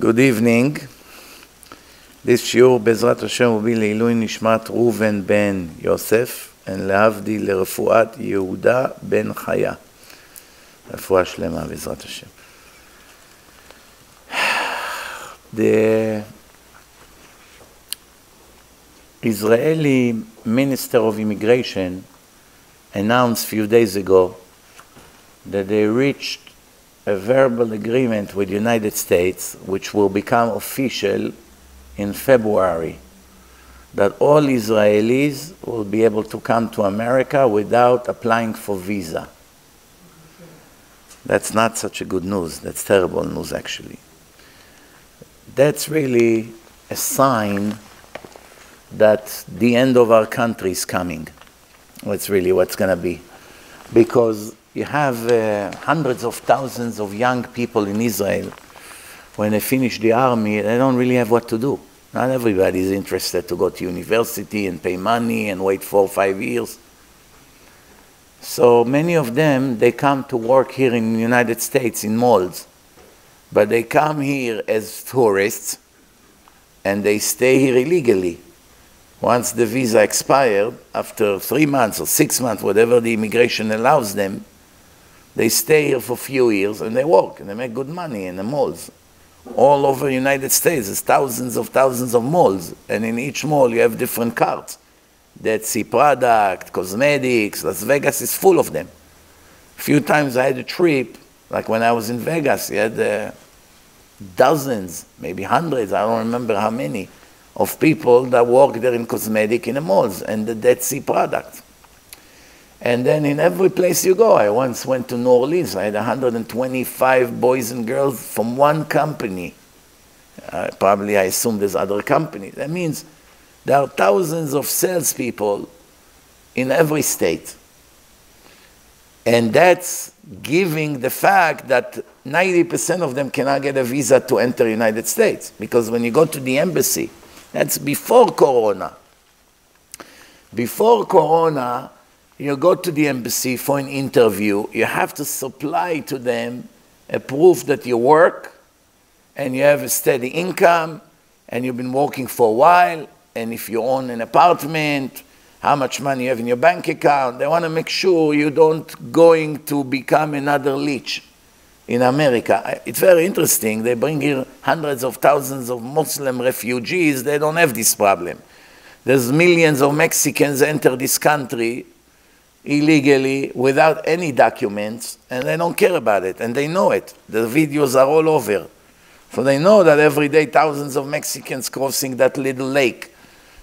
Good evening. This Bezrat Hashem, will be לעילוי נשמת ראובן בן יוסף, להבדיל לרפואת יהודה בן חיה. רפואה שלמה, בעזרת השם. The Israeli Minister of Immigration announced a few days ago that they reached a verbal agreement with the United States, which will become official in February, that all Israelis will be able to come to America without applying for visa. That's not such a good news. That's terrible news, actually. That's really a sign that the end of our country is coming. That's really what's going to be. Because you have uh, hundreds of thousands of young people in Israel. When they finish the army, they don't really have what to do. Not everybody is interested to go to university and pay money and wait four or five years. So many of them, they come to work here in the United States in malls. But they come here as tourists and they stay here illegally. Once the visa expired, after three months or six months, whatever the immigration allows them, they stay here for a few years and they work and they make good money in the malls. All over the United States, there's thousands of thousands of malls, and in each mall you have different carts. Dead Sea product, cosmetics, Las Vegas is full of them. A few times I had a trip, like when I was in Vegas, you had uh, dozens, maybe hundreds, I don't remember how many, of people that work there in cosmetic in the malls and the Dead Sea product. And then in every place you go, I once went to New Orleans, I had 125 boys and girls from one company. Uh, probably I assume there's other companies. That means there are thousands of salespeople in every state. And that's giving the fact that 90% of them cannot get a visa to enter the United States. Because when you go to the embassy, that's before Corona. Before Corona, you go to the embassy for an interview, you have to supply to them a proof that you work and you have a steady income and you've been working for a while, and if you own an apartment, how much money you have in your bank account. They want to make sure you don't going to become another leech in America. It's very interesting. They bring here hundreds of thousands of Muslim refugees. They don't have this problem. There's millions of Mexicans enter this country illegally without any documents, and they don't care about it, and they know it. The videos are all over. So they know that every day thousands of Mexicans crossing that little lake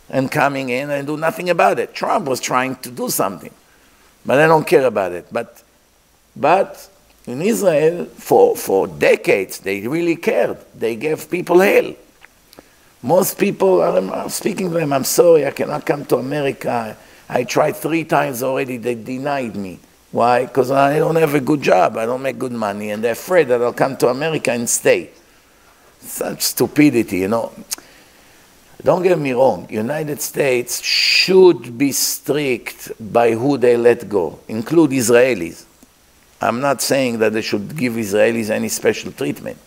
and coming in and do nothing about it. Trump was trying to do something, but they don't care about it. But, but in Israel, for, for decades, they really cared. They gave people hell. Most people, I'm speaking to them, I'm sorry, I cannot come to America. I tried three times already, they denied me. Why? Because I don't have a good job, I don't make good money, and they're afraid that I'll come to America and stay. Such stupidity, you know. Don't get me wrong, United States should be strict by who they let go, include Israelis. I'm not saying that they should give Israelis any special treatment.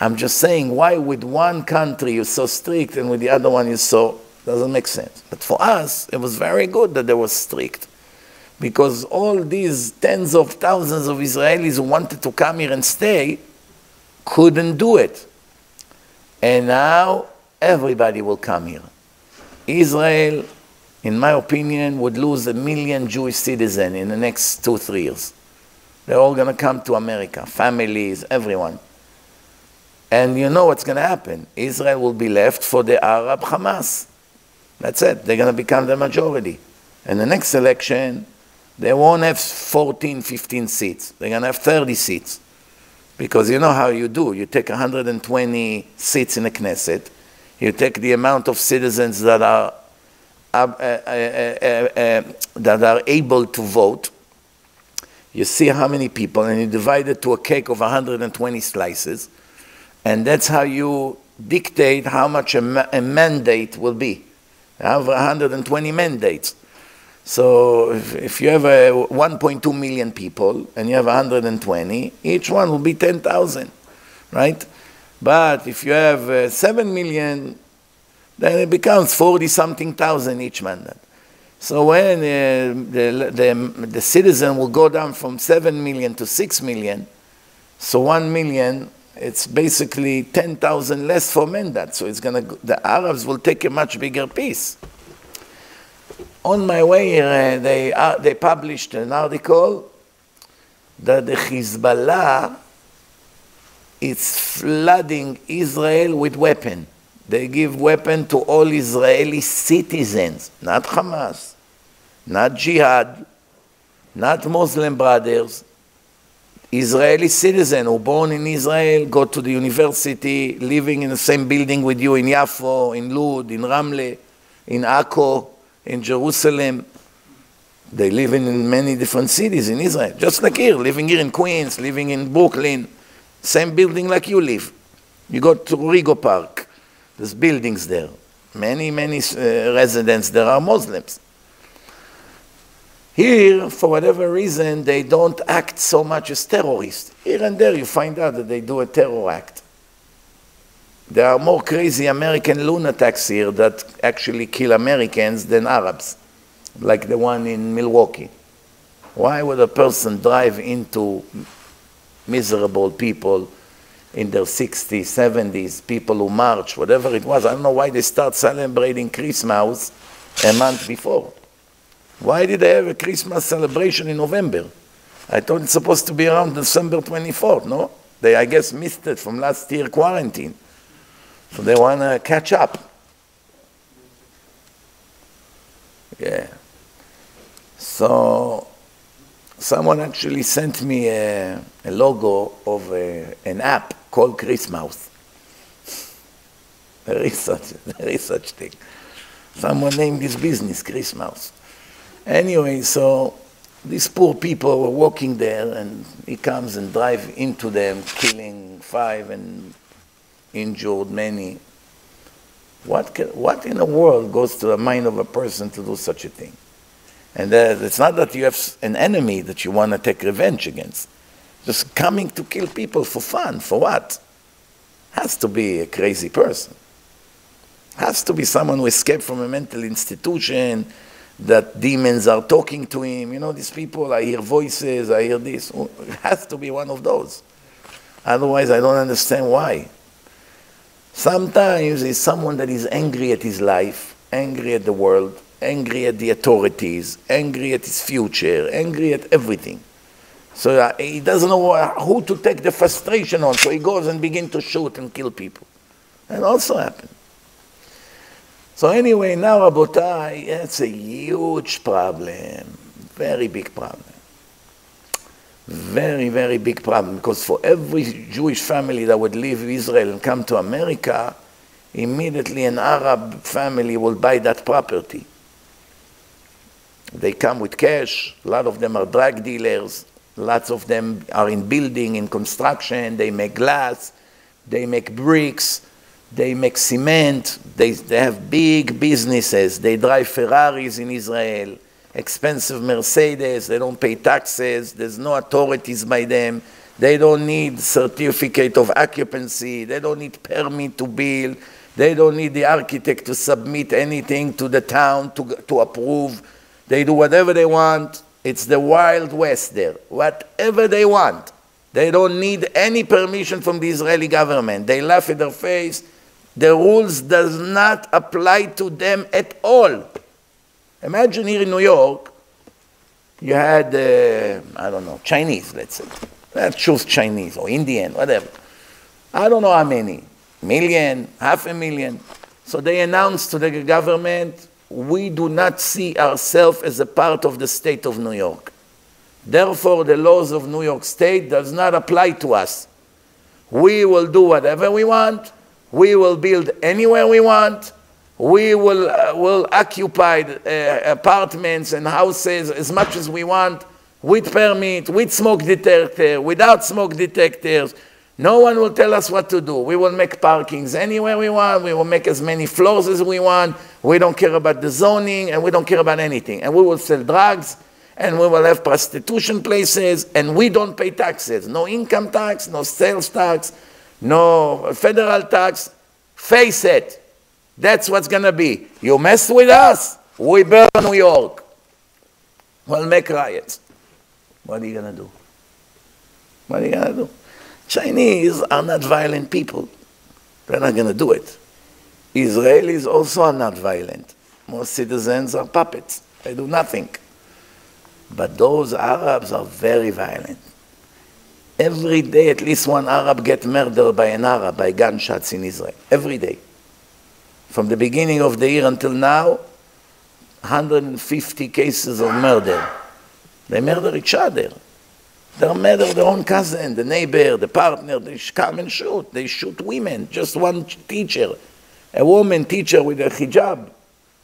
I'm just saying why with one country you're so strict and with the other one you're so doesn't make sense. But for us, it was very good that they were strict. Because all these tens of thousands of Israelis who wanted to come here and stay couldn't do it. And now everybody will come here. Israel, in my opinion, would lose a million Jewish citizens in the next two, three years. They're all going to come to America, families, everyone. And you know what's going to happen. Israel will be left for the Arab Hamas. That's it. They're going to become the majority. And the next election, they won't have 14, 15 seats. They're going to have 30 seats. Because you know how you do. You take 120 seats in the Knesset. You take the amount of citizens that are, uh, uh, uh, that are able to vote. You see how many people, and you divide it to a cake of 120 slices. And that's how you dictate how much a, ma a mandate will be. You have 120 mandates. So if, if you have 1.2 million people and you have 120, each one will be 10,000, right? But if you have uh, 7 million, then it becomes 40 something thousand each mandate. So when uh, the, the, the citizen will go down from 7 million to 6 million, so 1 million, it's basically 10,000 less for mandate. So it's gonna, the Arabs will take a much bigger piece. On my way here, uh, they, uh, they published an article that the Hezbollah is flooding Israel with weapons. They give weapon to all Israeli citizens, not Hamas, not jihad, not Muslim brothers, Israeli citizen who born in Israel, go to the university, living in the same building with you in Yafo, in Lud, in Ramle, in Akko, in Jerusalem. They live in many different cities in Israel, just like here, living here in Queens, living in Brooklyn, same building like you live. You go to Rego Park, there's buildings there. Many, many uh, residents there are Muslims. Here, for whatever reason, they don't act so much as terrorists. Here and there, you find out that they do a terror act. There are more crazy American lunatics here that actually kill Americans than Arabs, like the one in Milwaukee. Why would a person drive into miserable people in their 60s, 70s, people who march, whatever it was. I don't know why they start celebrating Christmas a month before. Why did they have a Christmas celebration in November? I thought it's supposed to be around December 24th, no? They, I guess, missed it from last year quarantine. So they want to catch up. Yeah. So someone actually sent me a, a logo of a, an app called Christmas. There is such, there is such thing. Someone named this business Christmas. Anyway, so these poor people were walking there, and he comes and drive into them, killing five and injured many. What, can, what in the world goes to the mind of a person to do such a thing? And uh, it's not that you have an enemy that you want to take revenge against. Just coming to kill people for fun, for what? Has to be a crazy person. Has to be someone who escaped from a mental institution, that demons are talking to him. You know, these people, I hear voices, I hear this. It has to be one of those. Otherwise, I don't understand why. Sometimes it's someone that is angry at his life, angry at the world, angry at the authorities, angry at his future, angry at everything. So uh, he doesn't know who to take the frustration on, so he goes and begins to shoot and kill people. That also happened. So anyway, now Rabotai, it's a huge problem, very big problem. Very, very big problem, because for every Jewish family that would leave Israel and come to America, immediately an Arab family will buy that property. They come with cash. A lot of them are drug dealers. Lots of them are in building, in construction. They make glass. They make bricks. They make cement. They, they have big businesses. They drive Ferraris in Israel, expensive Mercedes. They don't pay taxes. There's no authorities by them. They don't need certificate of occupancy. They don't need permit to build. They don't need the architect to submit anything to the town to, to approve they do whatever they want. It's the Wild West there. Whatever they want. They don't need any permission from the Israeli government. They laugh in their face. The rules does not apply to them at all. Imagine here in New York, you had, uh, I don't know, Chinese, let's say. Let's choose Chinese or Indian, whatever. I don't know how many, million, half a million. So they announced to the government, we do not see ourselves as a part of the state of New York. Therefore, the laws of New York State does not apply to us. We will do whatever we want. We will build anywhere we want. We will, uh, will occupy uh, apartments and houses as much as we want with permit, with smoke detector, without smoke detectors, no one will tell us what to do. We will make parkings anywhere we want. We will make as many floors as we want. We don't care about the zoning and we don't care about anything. And we will sell drugs and we will have prostitution places and we don't pay taxes. No income tax, no sales tax, no federal tax. Face it. That's what's going to be. You mess with us, we burn New York. We'll make riots. What are you going to do? What are you going to do? Chinese are not violent people. They're not going to do it. Israelis also are not violent. Most citizens are puppets. They do nothing. But those Arabs are very violent. Every day, at least one Arab get murdered by an Arab, by gunshots in Israel. Every day. From the beginning of the year until now, 150 cases of murder. They murder each other. They murder their own cousin, the neighbor, the partner. They come and shoot. They shoot women. Just one teacher, a woman teacher with a hijab.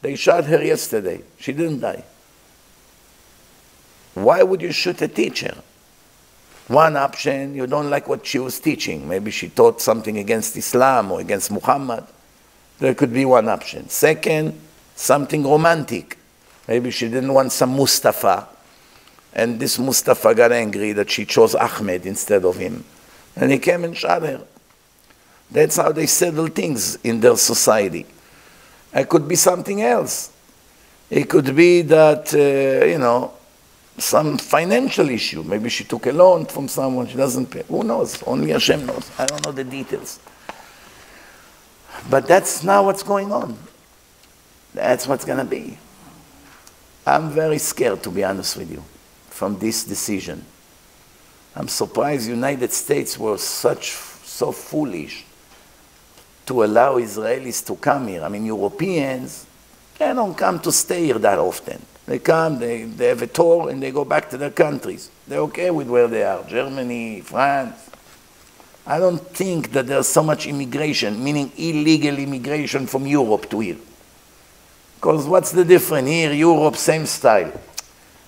They shot her yesterday. She didn't die. Why would you shoot a teacher? One option, you don't like what she was teaching. Maybe she taught something against Islam or against Muhammad. There could be one option. Second, something romantic. Maybe she didn't want some Mustafa. And this Mustafa got angry that she chose Ahmed instead of him. And he came and shot her. That's how they settle things in their society. It could be something else. It could be that, uh, you know, some financial issue. Maybe she took a loan from someone, she doesn't pay. Who knows? Only Hashem knows. I don't know the details. But that's not what's going on. That's what's going to be. I'm very scared, to be honest with you, from this decision. I'm surprised United States were such so foolish to allow Israelis to come here. I mean, Europeans, they don't come to stay here that often. They come, they, they have a tour, and they go back to their countries. They're okay with where they are, Germany, France. I don't think that there's so much immigration, meaning illegal immigration from Europe to here. Because what's the difference? Here, Europe, same style.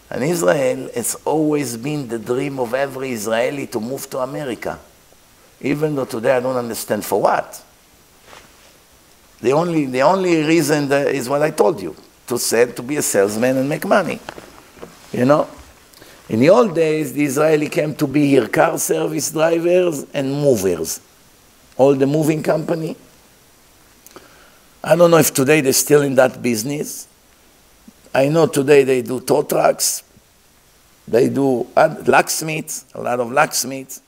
And Israel, it's always been the dream of every Israeli to move to America. Even though today I don't understand for what. The only, the only reason is what I told you to sell, to be a salesman and make money. You know? In the old days, the Israeli came to be here car service drivers and movers. All the moving company. I don't know if today they're still in that business. I know today they do tow trucks. They do uh, locksmiths, a lot of locksmiths.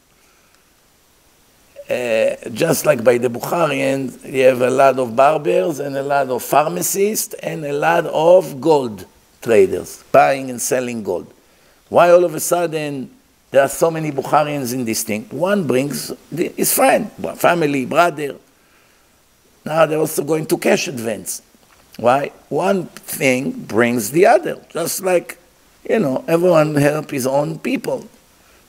Uh, just like by the Bukharians, you have a lot of barbers and a lot of pharmacists and a lot of gold traders, buying and selling gold. Why all of a sudden there are so many Bukharians in this thing? One brings the, his friend, family, brother. Now they're also going to cash advance. Why? One thing brings the other, just like, you know, everyone help his own people,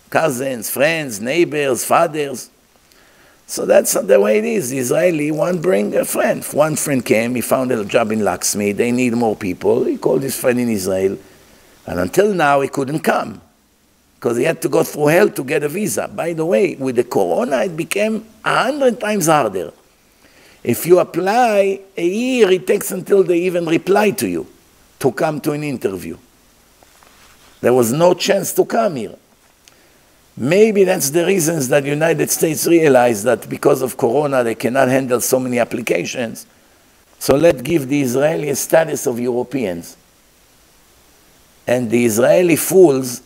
cousins, friends, neighbors, fathers. So that's the way it is. Israeli, one bring a friend. One friend came, he found a job in Laxmi, they need more people. He called his friend in Israel. And until now, he couldn't come because he had to go through hell to get a visa. By the way, with the corona, it became a hundred times harder. If you apply a year, it takes until they even reply to you to come to an interview. There was no chance to come here. Maybe that's the reasons that United States realized that because of Corona they cannot handle so many applications. So let's give the Israeli status of Europeans. And the Israeli fools,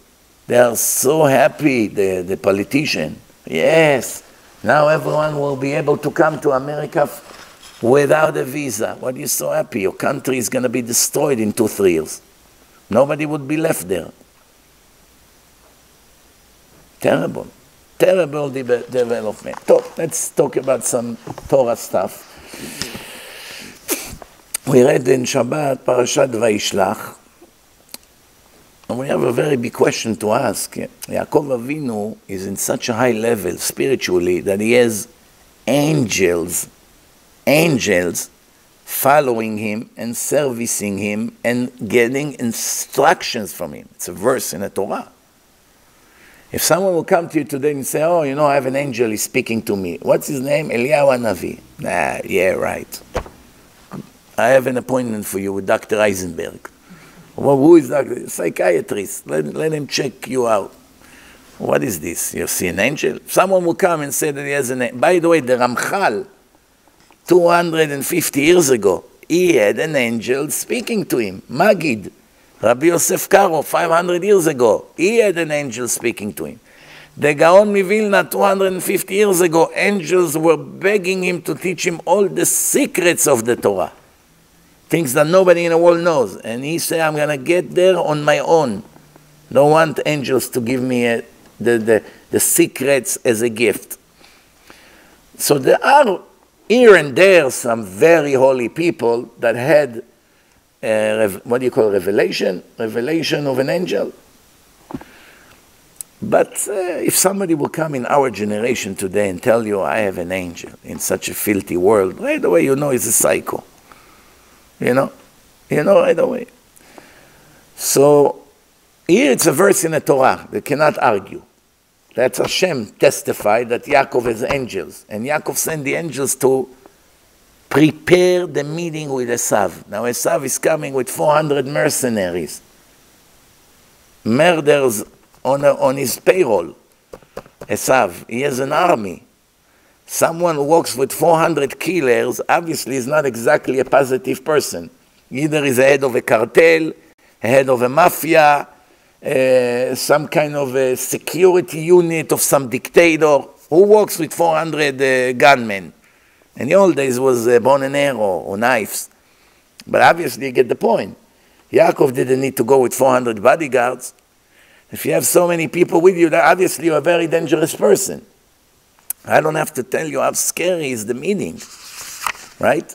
they are so happy, the, the politician. Yes, now everyone will be able to come to America without a visa. What are you so happy? Your country is going to be destroyed in two, three years. Nobody would be left there. Terrible. Terrible de development. So, let's talk about some Torah stuff. We read in Shabbat Parashat Vayishlach, and we have a very big question to ask. Yaakov Avinu is in such a high level spiritually that he has angels, angels following him and servicing him and getting instructions from him. It's a verse in the Torah. If someone will come to you today and say, oh, you know, I have an angel, he's speaking to me. What's his name? Eliyahu Navi. Nah, yeah, right. I have an appointment for you with Dr. Eisenberg. Well, who is Dr. Psychiatrist. Let, let him check you out. What is this? You see an angel? Someone will come and say that he has an angel. By the way, the Ramchal, 250 years ago, he had an angel speaking to him, Magid. Rabbi Yosef Karo, 500 years ago, he had an angel speaking to him. The Gaon Mivilna, 250 years ago, angels were begging him to teach him all the secrets of the Torah, things that nobody in the world knows. And he said, I'm going to get there on my own. Don't want angels to give me a, the, the, the secrets as a gift. So there are here and there some very holy people that had, uh, what do you call revelation? Revelation of an angel. But uh, if somebody will come in our generation today and tell you, I have an angel in such a filthy world, right away you know he's a psycho. You know? You know right away. So here it's a verse in the Torah that cannot argue. That's Hashem testified that Yaakov has angels. And Yaakov sent the angels to prepare the meeting with Esav. Now Esav is coming with 400 mercenaries. Murders on, a, on his payroll. Esav, he has an army. Someone who works with 400 killers obviously is not exactly a positive person. Either he's a head of a cartel, a head of a mafia, uh, some kind of a security unit of some dictator who works with 400 uh, gunmen. In the old days was uh, bone and arrow or knives. But obviously you get the point. Yaakov didn't need to go with 400 bodyguards. If you have so many people with you, obviously you're a very dangerous person. I don't have to tell you how scary is the meeting, right?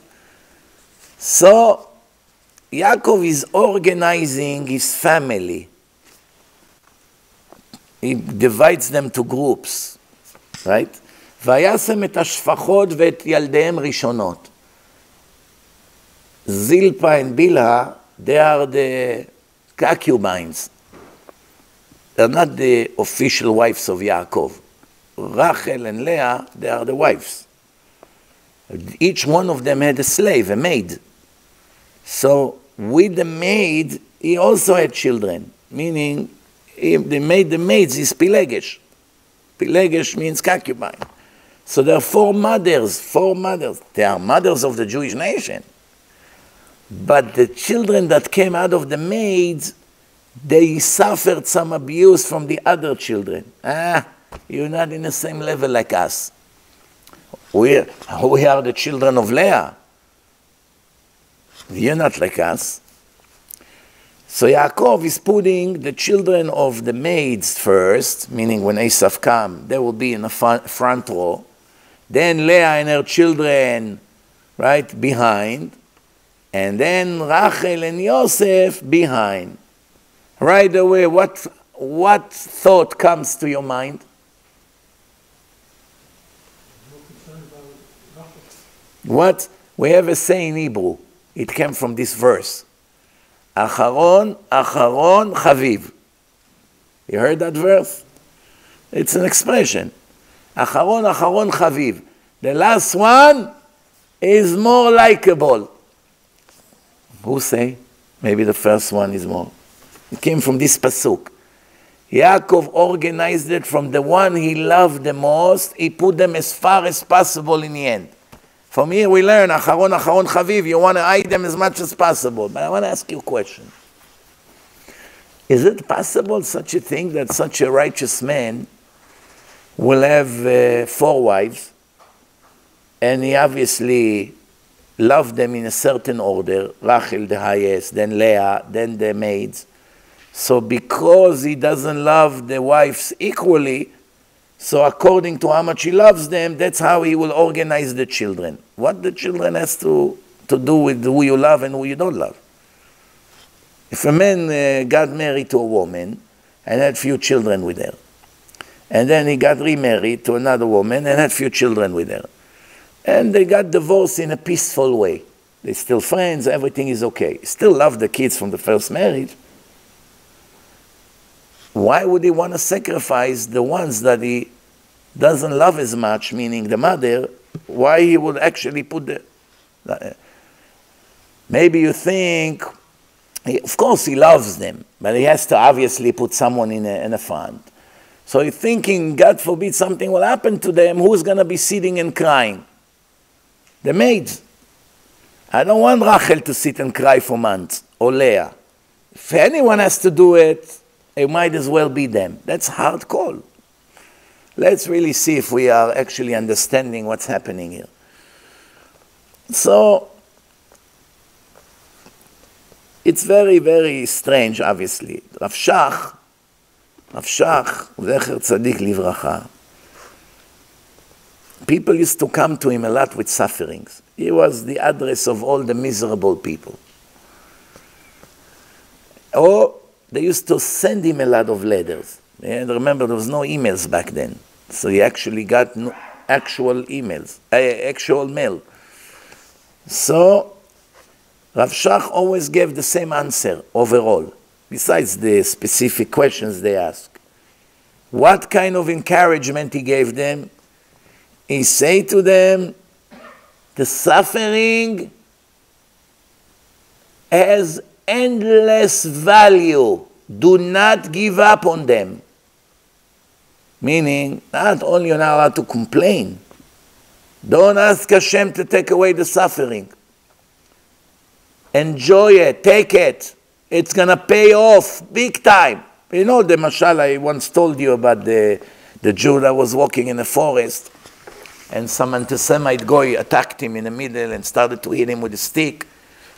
So Yaakov is organizing his family he divides them to groups, right? וישם את השפחות ואת ילדיהם ראשונות. Zilpa and Bilha, they are the concubines. They're not the official wives of Yaakov. Rachel and Leah, they are the wives. Each one of them had a slave, a maid. So with the maid, he also had children, meaning they made the maids is Pilegesh. Pilegesh means concubine. So there are four mothers, four mothers. They are mothers of the Jewish nation. But the children that came out of the maids, they suffered some abuse from the other children. Ah, you're not in the same level like us. We, we are the children of Leah. You're not like us. So Yaakov is putting the children of the maids first, meaning when Esav come, they will be in the front row. Then Leah and her children, right, behind. And then Rachel and Yosef behind. Right away, what, what thought comes to your mind? What? We have a saying in Hebrew. It came from this verse. Acharon, Acharon, Chaviv. You heard that verse? It's an expression. Acharon, Acharon, Chaviv. The last one is more likable. Who say? Maybe the first one is more. It came from this pasuk. Yaakov organized it from the one he loved the most. He put them as far as possible in the end. From here we learn, Acharon, Acharon, Chaviv, you want to hide them as much as possible. But I want to ask you a question. Is it possible such a thing that such a righteous man will have uh, four wives and he obviously loved them in a certain order, Rachel the highest, then Leah, then the maids. So because he doesn't love the wives equally, so according to how much he loves them, that's how he will organize the children. What the children has to, to do with who you love and who you don't love. If a man uh, got married to a woman and had few children with her, and then he got remarried to another woman and had few children with her, and they got divorced in a peaceful way. They're still friends, everything is okay. Still love the kids from the first marriage, why would he want to sacrifice the ones that he doesn't love as much, meaning the mother? Why he would actually put the. Maybe you think, of course, he loves them, but he has to obviously put someone in a, in a. So you're thinking, God forbid, something will happen to them. Who's going to be sitting and crying? The maids. I don't want Rachel to sit and cry for months, or Leah. If anyone has to do it, it might as well be them. That's hard call. Let's really see if we are actually understanding what's happening here. So, it's very, very strange, obviously. Rav Shach, Rav Shach, Zecher Tzadik Livracha, people used to come to him a lot with sufferings. He was the address of all the miserable people. Or they used to send him a lot of letters. And remember, there was no emails back then. So he actually got no actual emails, uh, actual mail. So Rav Shach always gave the same answer overall, besides the specific questions they ask. What kind of encouragement he gave them? He said to them, the suffering has endless value. Do not give up on them. Meaning, not only you're not allowed to complain, don't ask Hashem to take away the suffering. Enjoy it, take it. It's going to pay off big time. You know the mashal I once told you about the, the Jew that was walking in the forest and some anti-Semite guy attacked him in the middle and started to hit him with a stick.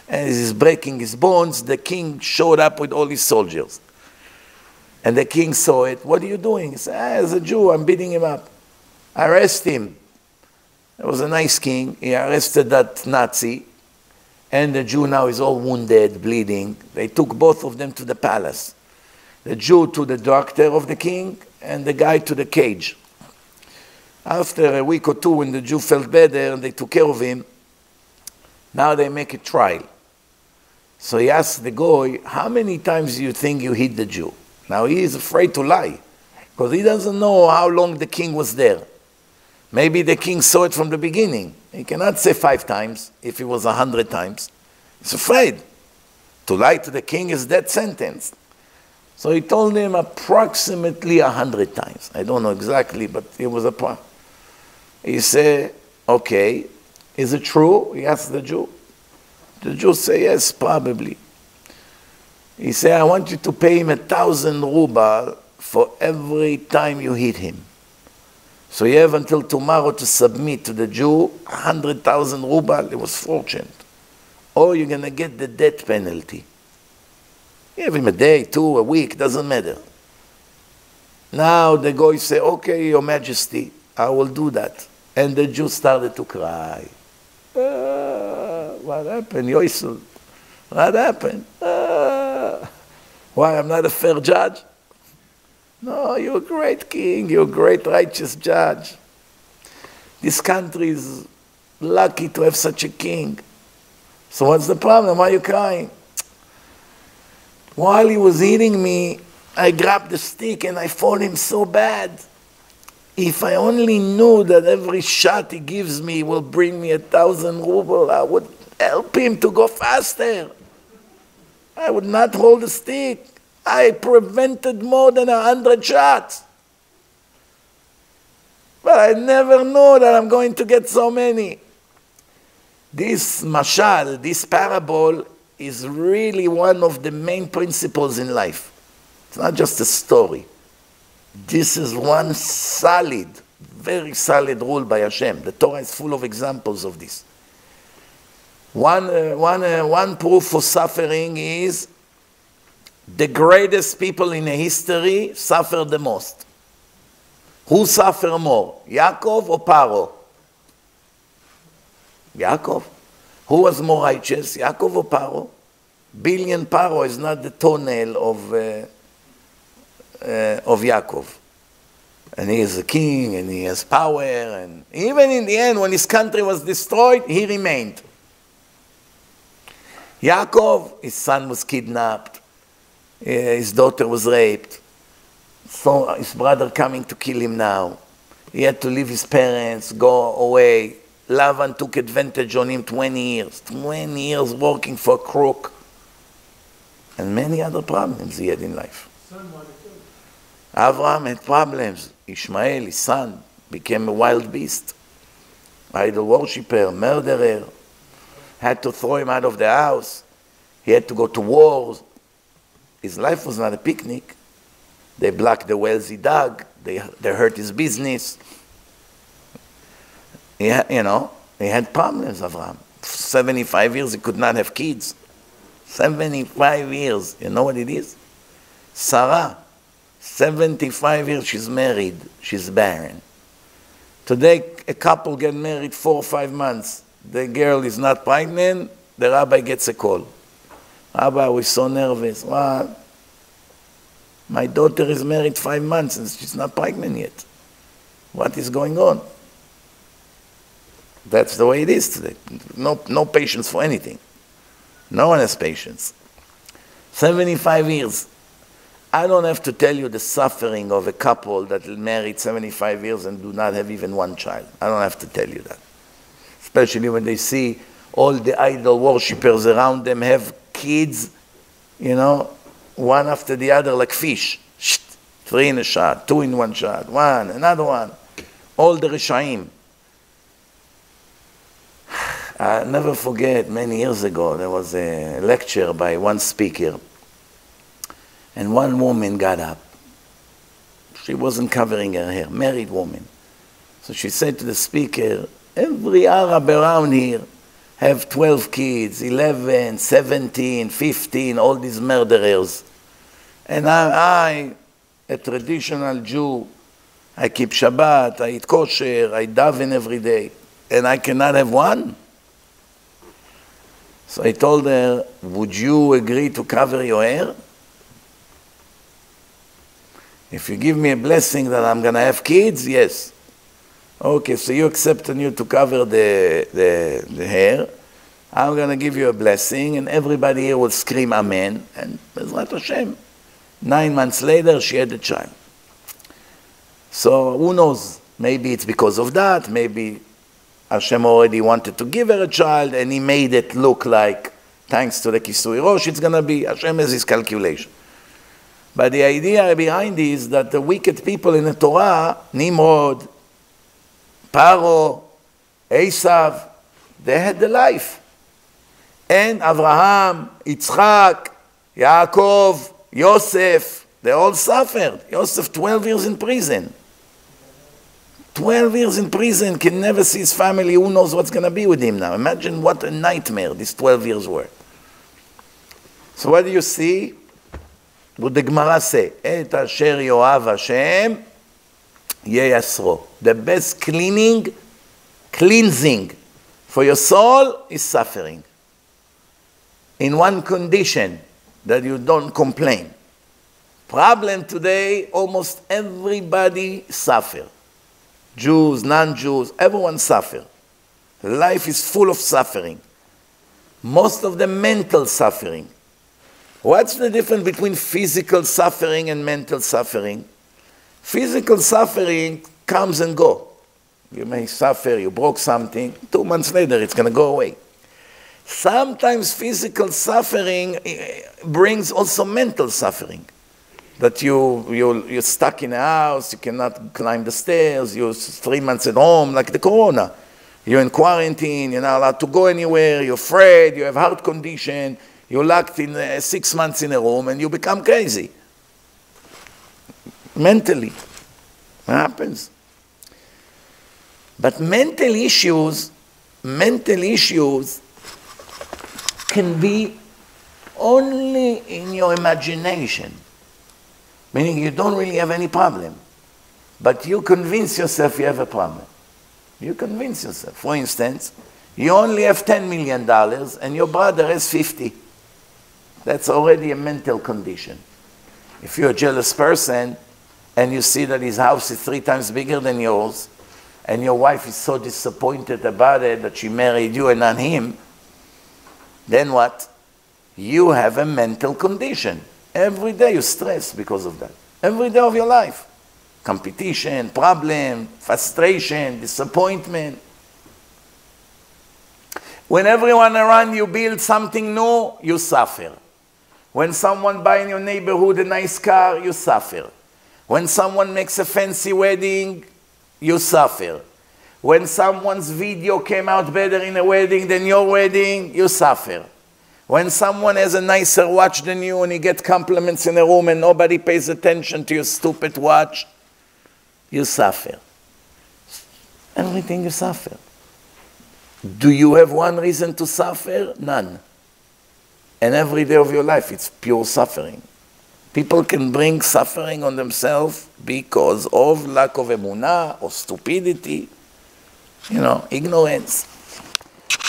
And as he's breaking his bones, the king showed up with all his soldiers. And the king saw it. What are you doing? He said, ah, as a Jew, I'm beating him up. Arrest him. It was a nice king. He arrested that Nazi and the Jew now is all wounded, bleeding. They took both of them to the palace. The Jew to the doctor of the king, and the guy to the cage. After a week or two, when the Jew felt better and they took care of him, now they make a trial. So he asked the guy, How many times do you think you hit the Jew? Now he is afraid to lie because he doesn't know how long the king was there. Maybe the king saw it from the beginning. He cannot say five times if it was a hundred times. He's afraid. To lie to the king is death sentence. So he told him approximately a hundred times. I don't know exactly, but it was a part. He said, okay, is it true? He asked the Jew. The Jew said, yes, probably. He said, I want you to pay him a thousand ruble for every time you hit him. So you have until tomorrow to submit to the Jew 100,000 ruble, it was fortunate. Or you're going to get the death penalty. Give him a day, two, a week, doesn't matter. Now the guy say, okay, your majesty, I will do that. And the Jew started to cry. Uh, what happened, Yoisel? What happened? Uh, why, I'm not a fair judge? No, you're a great king, you're a great righteous judge. This country is lucky to have such a king. So what's the problem? Why are you crying? While he was eating me, I grabbed the stick and I fought him so bad. If I only knew that every shot he gives me will bring me a thousand ruble, I would help him to go faster. I would not hold the stick. I prevented more than a hundred shots. But I never knew that I'm going to get so many. This mashal, this parable, is really one of the main principles in life. It's not just a story. This is one solid, very solid rule by Hashem. The Torah is full of examples of this. One, uh, one, uh, one proof for suffering is the greatest people in history suffer the most. Who suffer more, Yaakov or Paro? Yaakov. Who was more righteous, Yaakov or Paro? Billion Paro is not the toenail of, uh, uh, of Yaakov. And he is a king and he has power. And even in the end, when his country was destroyed, he remained. Yaakov, his son was kidnapped. Eh, his daughter was raped. So his brother coming to kill him now. He had to leave his parents, go away. Lavan took advantage on him 20 years. 20 years working for a crook. And many other problems he had in life. Avram had problems. Ishmael, his son, became a wild beast. Idol worshipper, murderer. Had to throw him out of the house. He had to go to wars. His life was not a picnic. They blocked the wells he dug. They, they hurt his business. He, you know, he had problems, Abraham. 75 years he could not have kids. 75 years. You know what it is? Sarah, 75 years she's married, she's barren. Today, a couple get married four or five months. The girl is not pregnant, the rabbi gets a call. Rabbi, we're so nervous. What? My daughter is married five months and she's not pregnant yet. What is going on? That's the way it is today. No, no patience for anything. No one has patience. 75 years. I don't have to tell you the suffering of a couple that married 75 years and do not have even one child. I don't have to tell you that. Especially when they see all the idol worshippers around them have kids, you know, one after the other like fish. Three in a shot, two in one shot, one, another one. All the Rishaim. I never forget, many years ago, there was a lecture by one speaker, and one woman got up. She wasn't covering her hair, married woman. So she said to the speaker, every Arab around here have 12 kids, 11, 17, 15, all these murderers. And I, I a traditional Jew, I keep Shabbat, I eat kosher, I daven every day, and I cannot have one? So I told her, would you agree to cover your hair? If you give me a blessing that I'm going to have kids, yes. Okay, so you accept on you to cover the, the, the hair. I'm going to give you a blessing, and everybody here will scream Amen. And Bezrat Hashem. Nine months later, she had a child. So who knows? Maybe it's because of that. Maybe Hashem already wanted to give her a child and he made it look like, thanks to the Kisui Rosh, it's going to be, Hashem has his calculation. But the idea behind is that the wicked people in the Torah, Nimrod, Paro, Esav, they had the life. And Abraham, Yitzchak, Yaakov, Yosef, they all suffered. Yosef, 12 years in prison. 12 years in prison, can never see his family, who knows what's going to be with him now. Imagine what a nightmare these 12 years were. So what do you see? What the Gemara say? Et asher yoav Hashem yeyasro. The best cleaning, cleansing for your soul is suffering. In one condition, that you don't complain. Problem today, almost everybody suffer. Jews, non-Jews, everyone suffer. Life is full of suffering. Most of the mental suffering. What's the difference between physical suffering and mental suffering? Physical suffering comes and go. You may suffer, you broke something, two months later it's going to go away. Sometimes physical suffering eh, brings also mental suffering that you, you, you're stuck in a house, you cannot climb the stairs, you're three months at home, like the corona. You're in quarantine, you're not allowed to go anywhere, you're afraid, you have heart condition, you're locked in uh, six months in a room, and you become crazy. Mentally. What happens? But mental issues, mental issues can be only in your imagination meaning you don't really have any problem. But you convince yourself you have a problem. You convince yourself. For instance, you only have $10 million and your brother has 50. That's already a mental condition. If you're a jealous person and you see that his house is three times bigger than yours, and your wife is so disappointed about it that she married you and not him, then what? You have a mental condition. Every day you stress because of that. Every day of your life. Competition, problem, frustration, disappointment. When everyone around you builds something new, you suffer. When someone buy in your neighborhood a nice car, you suffer. When someone makes a fancy wedding, you suffer. When someone's video came out better in a wedding than your wedding, you suffer. When someone has a nicer watch than you and you get compliments in a room and nobody pays attention to your stupid watch, you suffer. Everything you suffer. Do you have one reason to suffer? None. And every day of your life, it's pure suffering. People can bring suffering on themselves because of lack of emunah or stupidity you know, ignorance.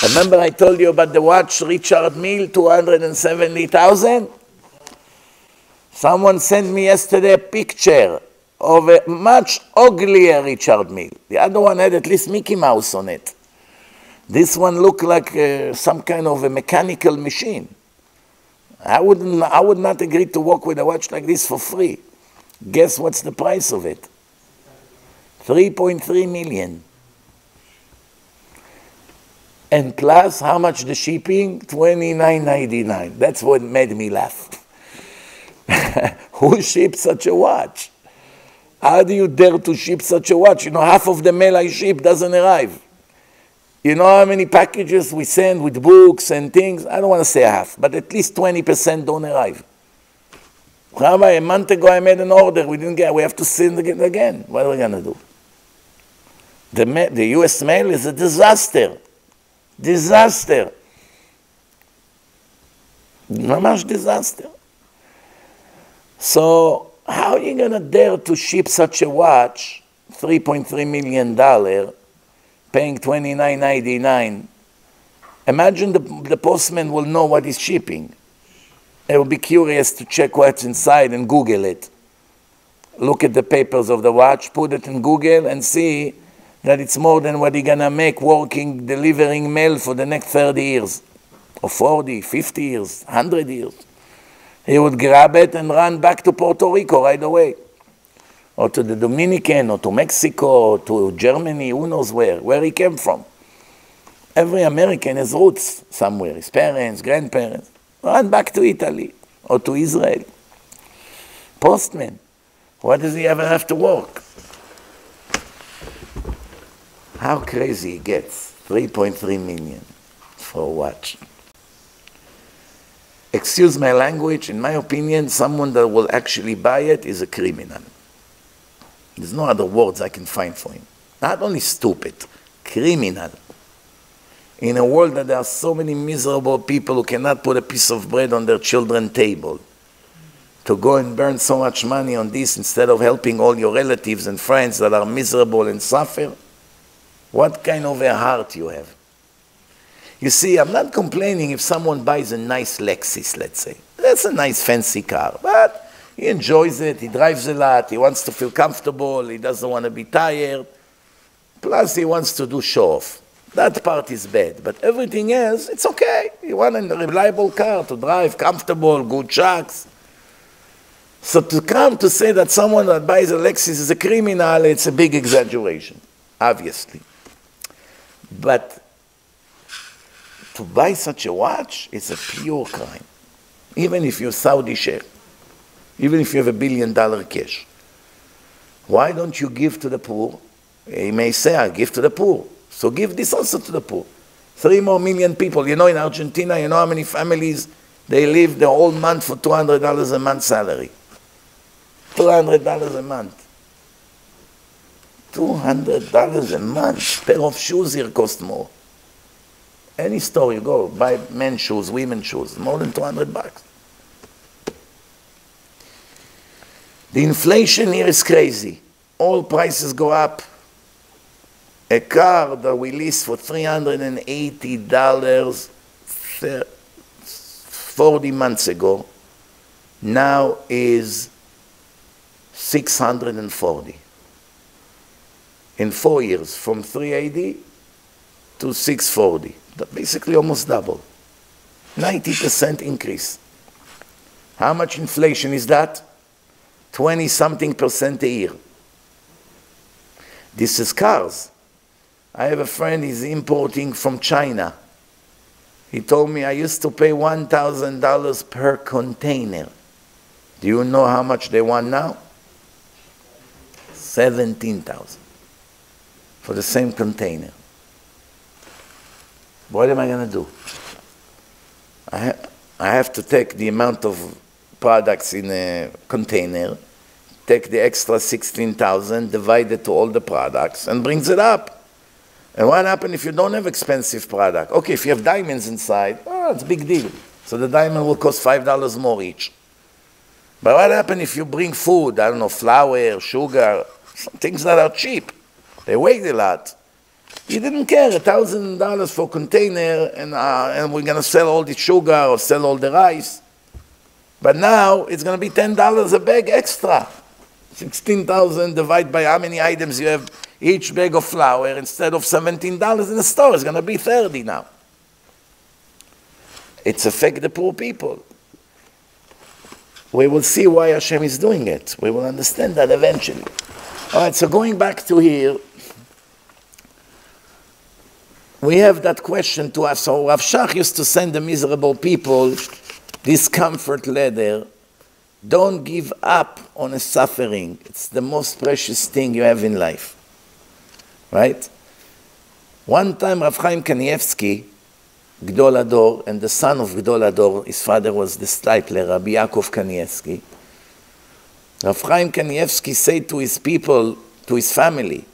Remember I told you about the watch Richard Mille, 270,000? Someone sent me yesterday a picture of a much uglier Richard Mille. The other one had at least Mickey Mouse on it. This one looked like uh, some kind of a mechanical machine. I, wouldn't, I would not agree to walk with a watch like this for free. Guess what's the price of it? 3.3 million and plus how much the shipping? Twenty nine ninety nine. That's what made me laugh. Who ships such a watch? How do you dare to ship such a watch? You know, half of the mail I ship doesn't arrive. You know how many packages we send with books and things? I don't want to say half, but at least 20% don't arrive. Rabbi, a month ago I made an order. We didn't get. We have to send it again. What are we going to do? The, ma- the U.S. mail is a disaster. Disaster. Mamash disaster. So how are you going to dare to ship such a watch, $3.3 million, paying $29.99? Imagine the, the postman will know what he's shipping. He will be curious to check what's inside and Google it. Look at the papers of the watch, put it in Google and see that it's more than what you're gonna make working, delivering mail for the next 30 years, or 40, 50 years, 100 years. He would grab it and run back to Puerto Rico right away, or to the Dominican, or to Mexico, or to Germany, who knows where, where he came from. Every American has roots somewhere, his parents, grandparents. Run back to Italy or to Israel. Postman, why does he ever have to work? How crazy it gets. 3.3 million for a watch. Excuse my language, in my opinion, someone that will actually buy it is a criminal. There's no other words I can find for him. Not only stupid, criminal. In a world that there are so many miserable people who cannot put a piece of bread on their children's table, to go and burn so much money on this instead of helping all your relatives and friends that are miserable and suffer, what kind of a heart you have. You see, I'm not complaining if someone buys a nice Lexus, let's say. That's a nice fancy car, but he enjoys it, he drives a lot, he wants to feel comfortable, he doesn't want to be tired. Plus, he wants to do show off. That part is bad, but everything else, it's okay. You want a reliable car to drive, comfortable, good shocks. So to come to say that someone that buys a Lexus is a criminal, it's a big exaggeration, obviously. But to buy such a watch, it's a pure crime. Even if you're Saudi sheikh, even if you have a billion dollar cash. Why don't you give to the poor? He may say, I give to the poor. So give this also to the poor. Three more million people. You know, in Argentina, you know how many families they live the whole month for $200 a month salary. $200 a month. $200 a month. Pair of shoes here cost more. Any store you go, buy men's shoes, women's shoes, more than 200 bucks. The inflation here is crazy. All prices go up. A car that we leased for $380 40 months ago now is 640 in four years from 380 to 640. Basically almost double. 90% increase. How much inflation is that? 20 something percent a year. This is cars. I have a friend, he's importing from China. He told me I used to pay $1,000 per container. Do you know how much they want now? 17,000 for the same container. What am I going to do? I, ha I have to take the amount of products in a container, take the extra 16,000, divide it to all the products, and brings it up. And what happens if you don't have expensive product? Okay, if you have diamonds inside, oh, it's a big deal. So the diamond will cost $5 more each. But what happens if you bring food, I don't know, flour, sugar, things that are cheap? They weigh a lot. You didn't care, a thousand dollars for container, and, uh, and we're going to sell all the sugar or sell all the rice. But now it's going to be $10 a bag extra. 16,000 divided by how many items you have each bag of flour instead of $17 in the store is going to be 30 now. It's affect the poor people. We will see why Hashem is doing it. We will understand that eventually. All right, so going back to here, we have that question to us. So Rav Shach used to send the miserable people this comfort letter. Don't give up on a suffering. It's the most precious thing you have in life. Right? One time Rav Chaim Kanievsky, Gdol Ador, and the son of Gdol Ador, his father was the Steipler, Rabbi Yaakov Kanievsky. Rav Chaim Kanievsky said to his people, to his family,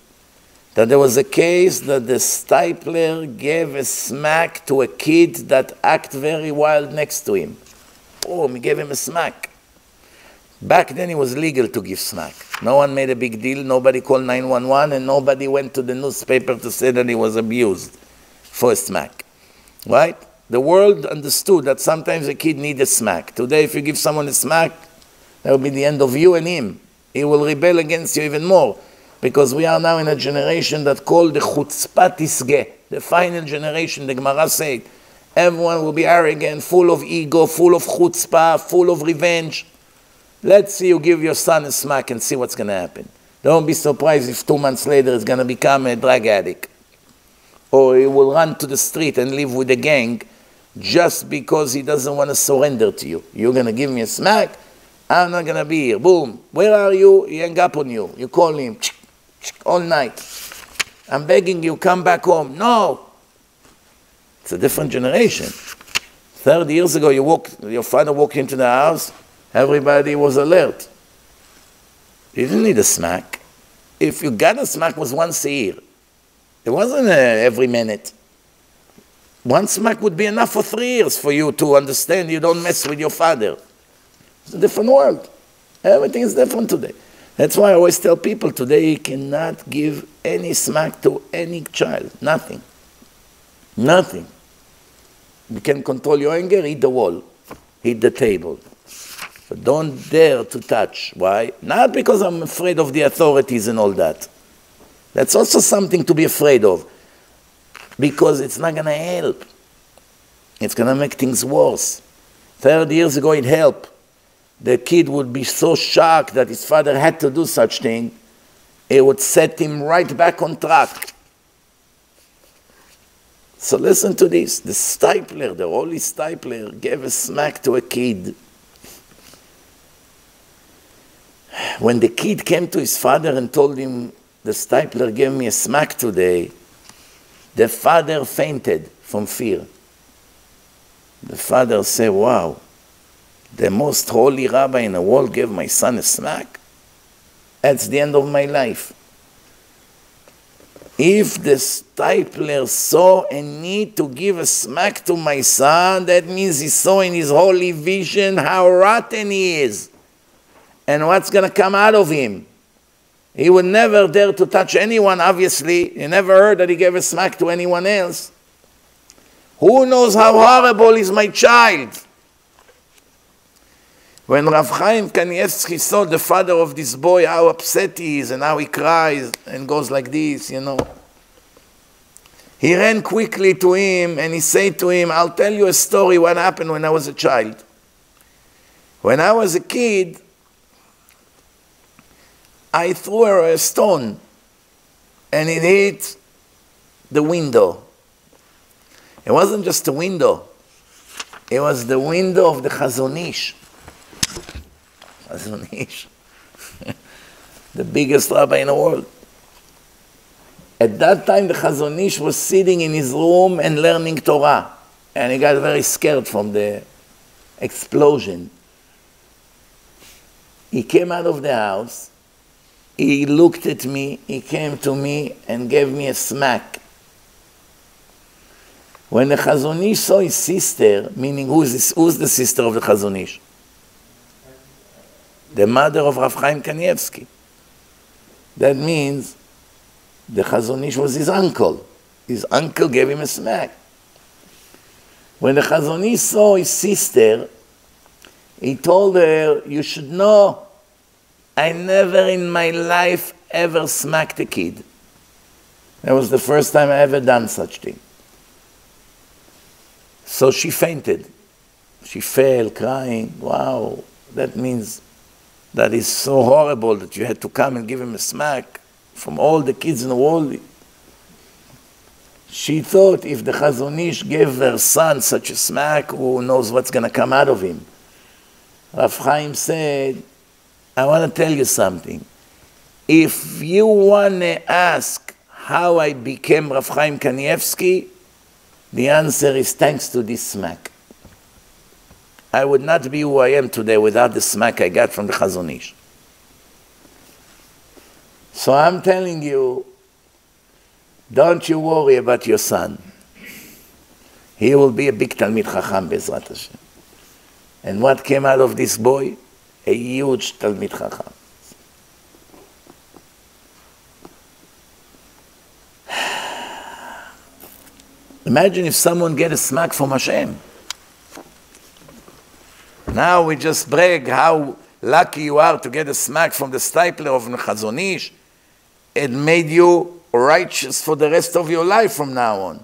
that there was a case that the Steipler gave a smack to a kid that acted very wild next to him. Oh, he gave him a smack. Back then it was legal to give smack. No one made a big deal, nobody called 911, and nobody went to the newspaper to say that he was abused for a smack. Right? The world understood that sometimes a kid needs a smack. Today, if you give someone a smack, that will be the end of you and him. He will rebel against you even more because we are now in a generation that called the chutzpah tisge, the final generation, the Gemara said. Everyone will be arrogant, full of ego, full of chutzpah, full of revenge. Let's see you give your son a smack and see what's going to happen. Don't be surprised if two months later he's going to become a drug addict. Or he will run to the street and live with a gang just because he doesn't want to surrender to you. You're going to give me a smack, I'm not going to be here. Boom. Where are you? He hang up on you. You call him all night. I'm begging you, come back home. No. It's a different generation. 30 years ago, you walk, your father walked into the house, everybody was alert. You didn't need a smack. If you got a smack, was once a year. It wasn't uh, every minute. One smack would be enough for three years for you to understand you don't mess with your father. It's a different world. Everything is different today. That's why I always tell people today you cannot give any smack to any child. Nothing. Nothing. You can control your anger, hit the wall, hit the table. But don't dare to touch. Why? Not because I'm afraid of the authorities and all that. That's also something to be afraid of. Because it's not going to help. It's going to make things worse. 30 years ago, it helped the kid would be so shocked that his father had to do such thing, it would set him right back on track. So listen to this. The Steipler, the holy Steipler, gave a smack to a kid. When the kid came to his father and told him, the Steipler gave me a smack today, the father fainted from fear. The father said, wow, the most holy rabbi in the world gave my son a smack, that's the end of my life. If the Steipler saw a need to give a smack to my son, that means he saw in his holy vision how rotten he is and what's going to come out of him. He would never dare to touch anyone, obviously. You never heard that he gave a smack to anyone else. Who knows how horrible is my child? When Rav Chaim Kanievsky saw the father of this boy, how upset he is and how he cries and goes like this, you know. He ran quickly to him and he said to him, I'll tell you a story what happened when I was a child. When I was a kid, I threw a stone and it hit the window. It wasn't just a window, it was the window of the Ish. the biggest rabbi in the world. At that time, the Chazon Ish was sitting in his room and learning Torah. And he got very scared from the explosion. He came out of the house, he looked at me, he came to me and gave me a smack. When the Chazon Ish saw his sister, meaning who's, who's the sister of the Chazon Ish? The mother of Rav Chaim Kanievsky. That means the Chazon Ish was his uncle. His uncle gave him a smack. When the Chazon Ish saw his sister, he told her, you should know, I never in my life ever smacked a kid. That was the first time I ever done such thing. So she fainted. She fell crying. Wow, that means that is so horrible that you had to come and give him a smack from all the kids in the world. She thought if the Chazon Ish gave her son such a smack, who knows what's going to come out of him. Rav Chaim said, I want to tell you something. If you want to ask how I became Rav Chaim Kanievsky, the answer is thanks to this smack. I would not be who I am today without the smack I got from the Chazon Ish. So I'm telling you, don't you worry about your son. He will be a big Talmid Chacham, Bezrat Hashem. And what came out of this boy? A huge Talmid Chacham. Imagine if someone get a smack from Hashem. Now we just brag how lucky you are to get a smack from the Steipler of Chazon Ish. It made you righteous for the rest of your life from now on.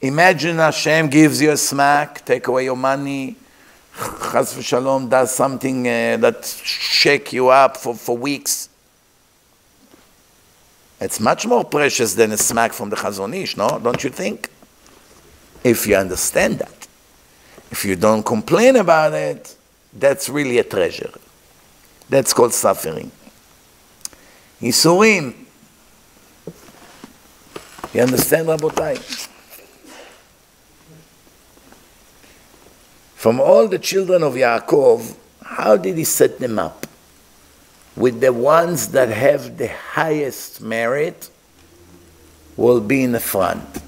Imagine Hashem gives you a smack, take away your money, Chaz v'shalom does something uh, that shake you up for, for weeks. It's much more precious than a smack from the Chazon Ish, no? Don't you think? if you understand that. If you don't complain about it, that's really a treasure. That's called suffering. Yisurim. You understand, Rabotai? From all the children of Yaakov, how did he set them up? With the ones that have the highest merit will be in the front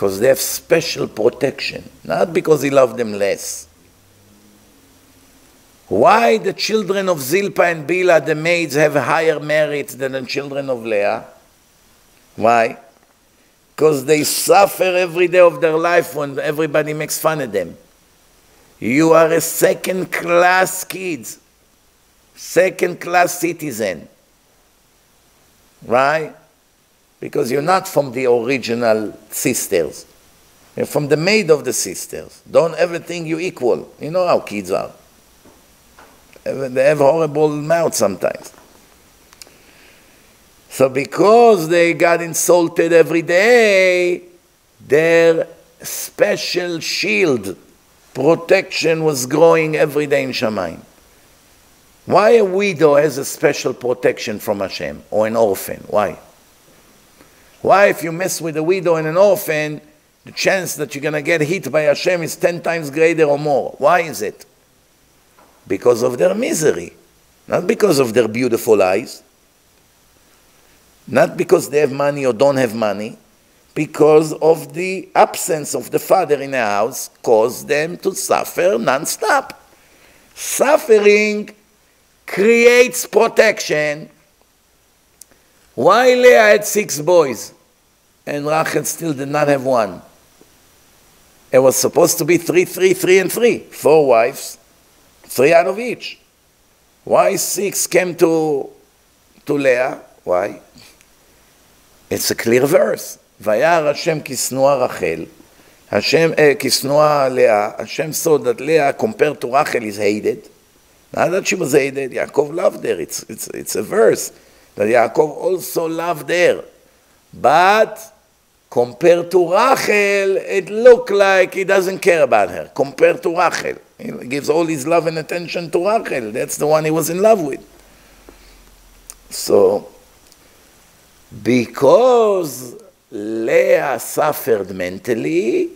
because they have special protection, not because he loved them less. Why the children of Zilpah and Bilhah, the maids, have higher merit than the children of Leah? Why? Because they suffer every day of their life when everybody makes fun of them. You are a second class kids, second class citizen. Right? Because you're not from the original sisters. You're from the maid of the sisters. Don't ever think you're equal. You know how kids are. They have horrible mouths sometimes. So because they got insulted every day, their special shield protection was growing every day in Shamayim. Why a widow has a special protection from Hashem or an orphan? Why? Why, if you mess with a widow and an orphan, the chance that you're going to get hit by Hashem is 10 times greater or more? Why is it? Because of their misery, not because of their beautiful eyes, not because they have money or don't have money, because of the absence of the father in the house caused them to suffer non-stop. Suffering creates protection why Leah had six boys and Rachel still did not have one? It was supposed to be three, three, three, and three. Four wives, three out of each. Why six came to, to Leah? Why? It's a clear verse. וירא השם כשנואה רחל, Hashem, uh, כשנואה Leah, Hashem saw that Leah compared to Rachel is hated. Not that she was hated, Yaakov loved her. It's, it's, it's a verse that Yaakov also loved her. But compared to Rachel, it looked like he doesn't care about her. Compared to Rachel, he gives all his love and attention to Rachel. That's the one he was in love with. So, because Leah suffered mentally,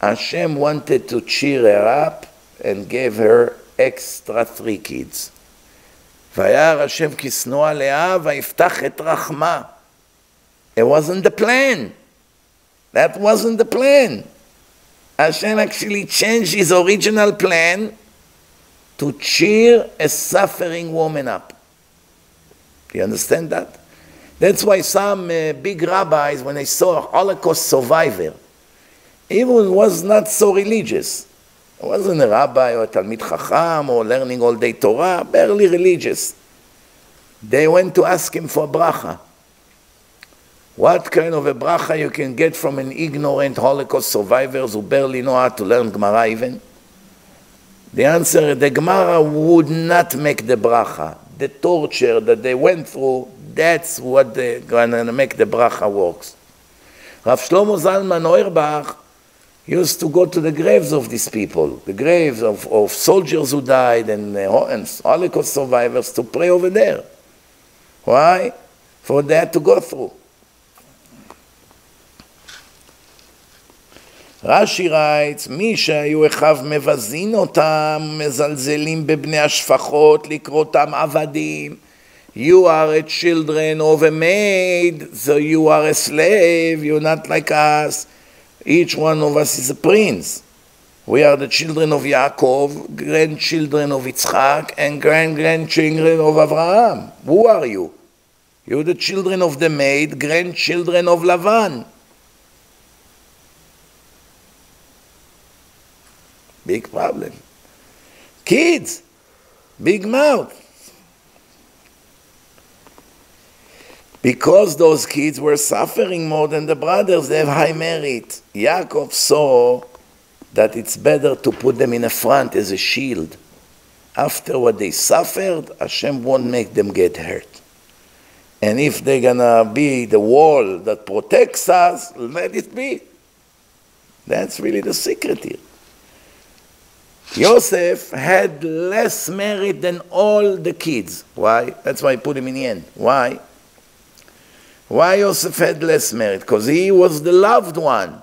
Hashem wanted to cheer her up and gave her extra three kids. וירא השם כי שנואה לאה ויפתח את רחמה. It wasn't the plan. That wasn't the plan. Hashem actually changed his original plan to cheer a suffering woman up. You understand that? That's why some uh, big rabbis, when they saw a Holocaust survivor, even was not so religious. he wasn't a rabbi or a Talmid Chacham or learning all day Torah, barely religious. They went to ask him for bracha. What kind of a bracha you can get from an ignorant Holocaust survivor who barely know how to learn Gemara even? The answer, the Gemara would not make the bracha. The torture that they went through, that's what they're going to make the bracha works. Rav Shlomo Zalman Auerbach used to go to the graves of these people, the graves of, of soldiers who died and, uh, and Holocaust survivors to pray over there. Why? For that to go through. רש"י writes, מי שהיו אחיו מבזין אותם, מזלזלים בבני השפחות, לקרוא אותם עבדים. You are a children of a maid, so you are a slave, you're not like us. Each one of us is a prince. We are the children of Yaakov, grandchildren of Yitzchak, and grand-grandchildren of Abraham. Who are you? You're the children of the maid, grandchildren of Lavan. Big problem. Kids, big mouth. Because those kids were suffering more than the brothers, they have high merit. Yaakov saw that it's better to put them in a front as a shield. After what they suffered, Hashem won't make them get hurt. And if they're gonna be the wall that protects us, let it be. That's really the secret here. Yosef had less merit than all the kids. Why? That's why I put him in the end. Why? Why Yosef had less merit? Because he was the loved one,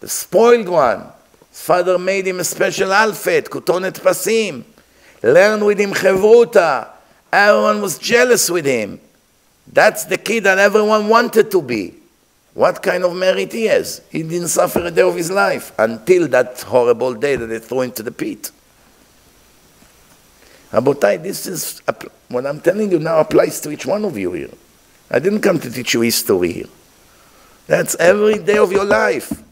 the spoiled one. His father made him a special alfet, kutonet pasim, learn with him chevruta. Everyone was jealous with him. That's the kid that everyone wanted to be. What kind of merit he has? He didn't suffer a day of his life until that horrible day that they threw him into the pit. Rabotai, this is what I'm telling you now applies to each one of you here. I didn't come to teach you history here. That's every day of your life.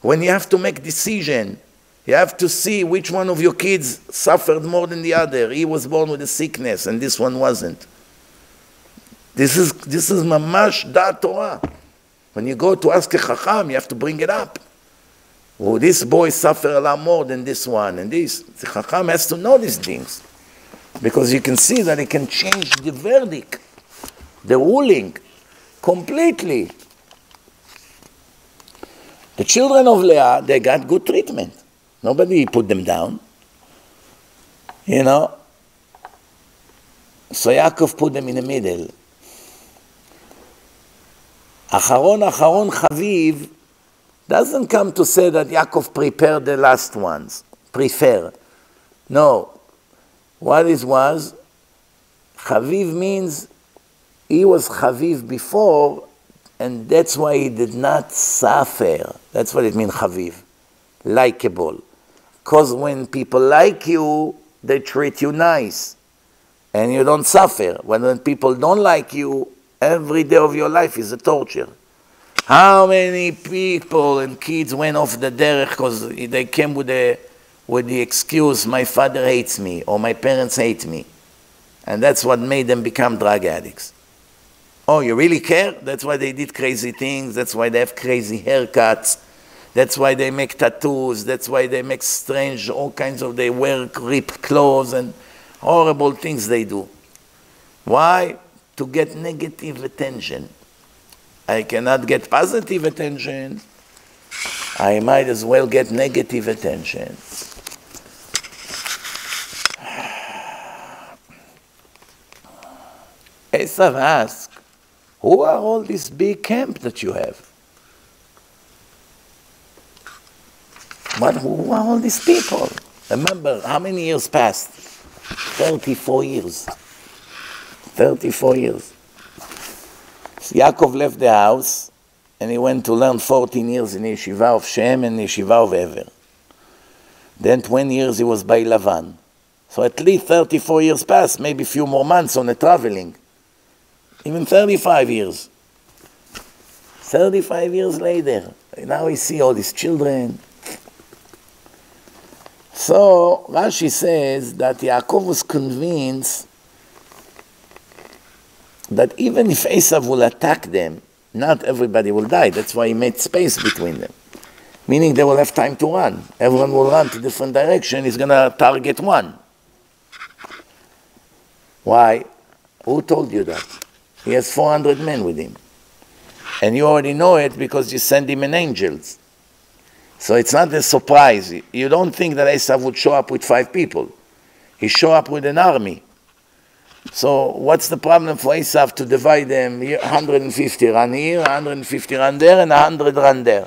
When you have to make decision, you have to see which one of your kids suffered more than the other. He was born with a sickness and this one wasn't. This is, this is mamash da Torah. When you go to ask a chacham, you have to bring it up. Oh, this boy suffered a lot more than this one, and this. The chacham has to know these things. Because you can see that it can change the verdict, the ruling, completely. The children of Leah, they got good treatment. Nobody put them down. You know? So Yaakov put them in the middle. Acharon Acharon Chaviv doesn't come to say that Yaakov prepared the last ones. Prefer. No. What it was, Chaviv means he was Chaviv before, and that's why he did not suffer. That's what it means, Chaviv. Likeable. Because when people like you, they treat you nice. And you don't suffer. When, when people don't like you, Every day of your life is a torture. How many people and kids went off the derech because they came with the, with the excuse, my father hates me or my parents hate me. And that's what made them become drug addicts. Oh, you really care? That's why they did crazy things. That's why they have crazy haircuts. That's why they make tattoos. That's why they make strange, all kinds of, they wear ripped clothes and horrible things they do. Why? to get negative attention. I cannot get positive attention. I might as well get negative attention. Esav asked, Who are all these big camp that you have? But who are all these people? Remember, how many years passed? 34 years. 34 years. So Yaakov left the house and he went to learn 14 years in Yeshiva of Shem and Yeshiva of Ever. Then 20 years he was by Lavan. So at least 34 years passed, maybe a few more months on the traveling. Even 35 years. 35 years later, now we see all these children. So Rashi says that Yaakov was convinced that even if Esav will attack them, not everybody will die. That's why he made space between them. Meaning they will have time to run. Everyone will run to different direction. He's going to target one. Why? Who told you that? He has 400 men with him. And you already know it because you send him an angels. So it's not a surprise. You don't think that Esav would show up with five people. He show up with an army. So what's the problem for Esav to divide them? 150 run here, 150 run there, and 100 run there.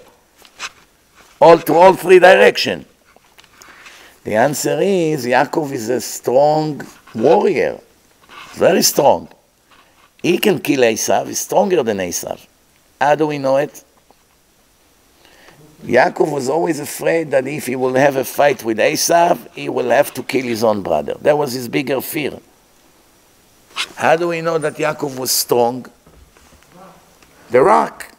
All to all three direction. The answer is Yaakov is a strong warrior, very strong. He can kill Esav, he's stronger than Esav. How do we know it? Yaakov was always afraid that if he will have a fight with Esav, he will have to kill his own brother. That was his bigger fear. How do we know that Yaakov was strong? The rock.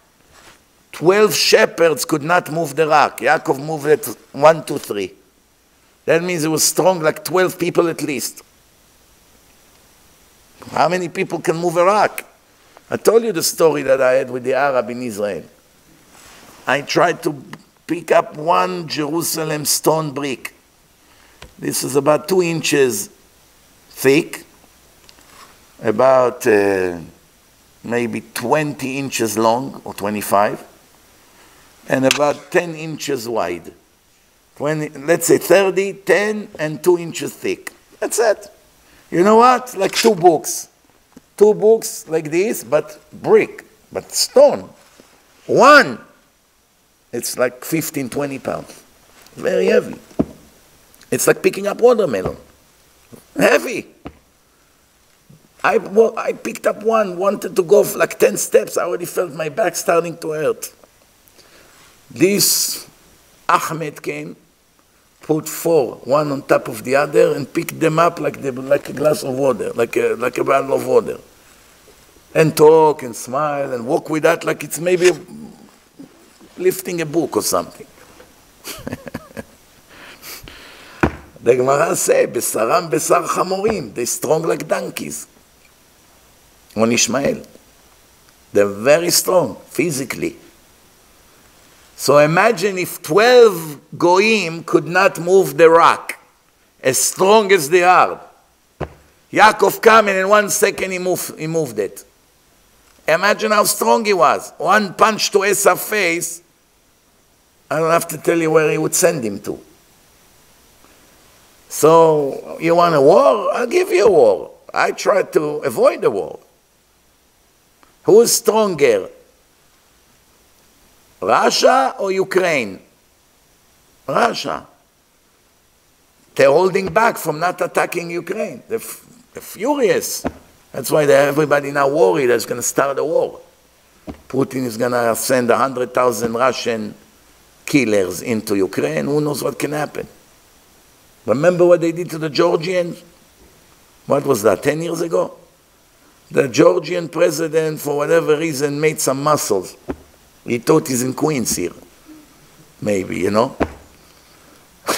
Twelve shepherds could not move the rock. Yaakov moved it one, two, three. That means he was strong like 12 people at least. How many people can move a rock? I told you the story that I had with the Arab in Israel. I tried to pick up one Jerusalem stone brick. This is about two inches thick, about uh, maybe 20 inches long or 25, and about 10 inches wide. 20, let's say 30, 10, and 2 inches thick. That's it. You know what? Like two books. Two books like this, but brick, but stone. One. It's like 15, 20 pounds. Very heavy. It's like picking up watermelon. Heavy. I, well, I picked up one, wanted to go like 10 steps. I already felt my back starting to hurt. This Ahmed came, put four, one on top of the other, and pick them up like, they, like a glass of water, like a, like a bottle of water. And talk and smile and walk with that like it's maybe lifting a book or something. the Gemara says, besar chamorim, they're strong like donkeys on Ishmael. They're very strong physically. So imagine if 12 goyim could not move the rock, as strong as they are. Yaakov came and in one second he moved, he moved it. Imagine how strong he was. One punch to Esav's face, I don't have to tell you where he would send him to. So, you want a war? I'll give you a war. I try to avoid the war. Who is stronger? Russia or Ukraine? Russia. They're holding back from not attacking Ukraine. They're, they're furious. That's why everybody now worried there's going to start a war. Putin is going to send 100,000 Russian killers into Ukraine. Who knows what can happen? Remember what they did to the Georgians? What was that, 10 years ago? The Georgian president, for whatever reason, made some muscles. He thought he's in Queens here. Maybe, you know?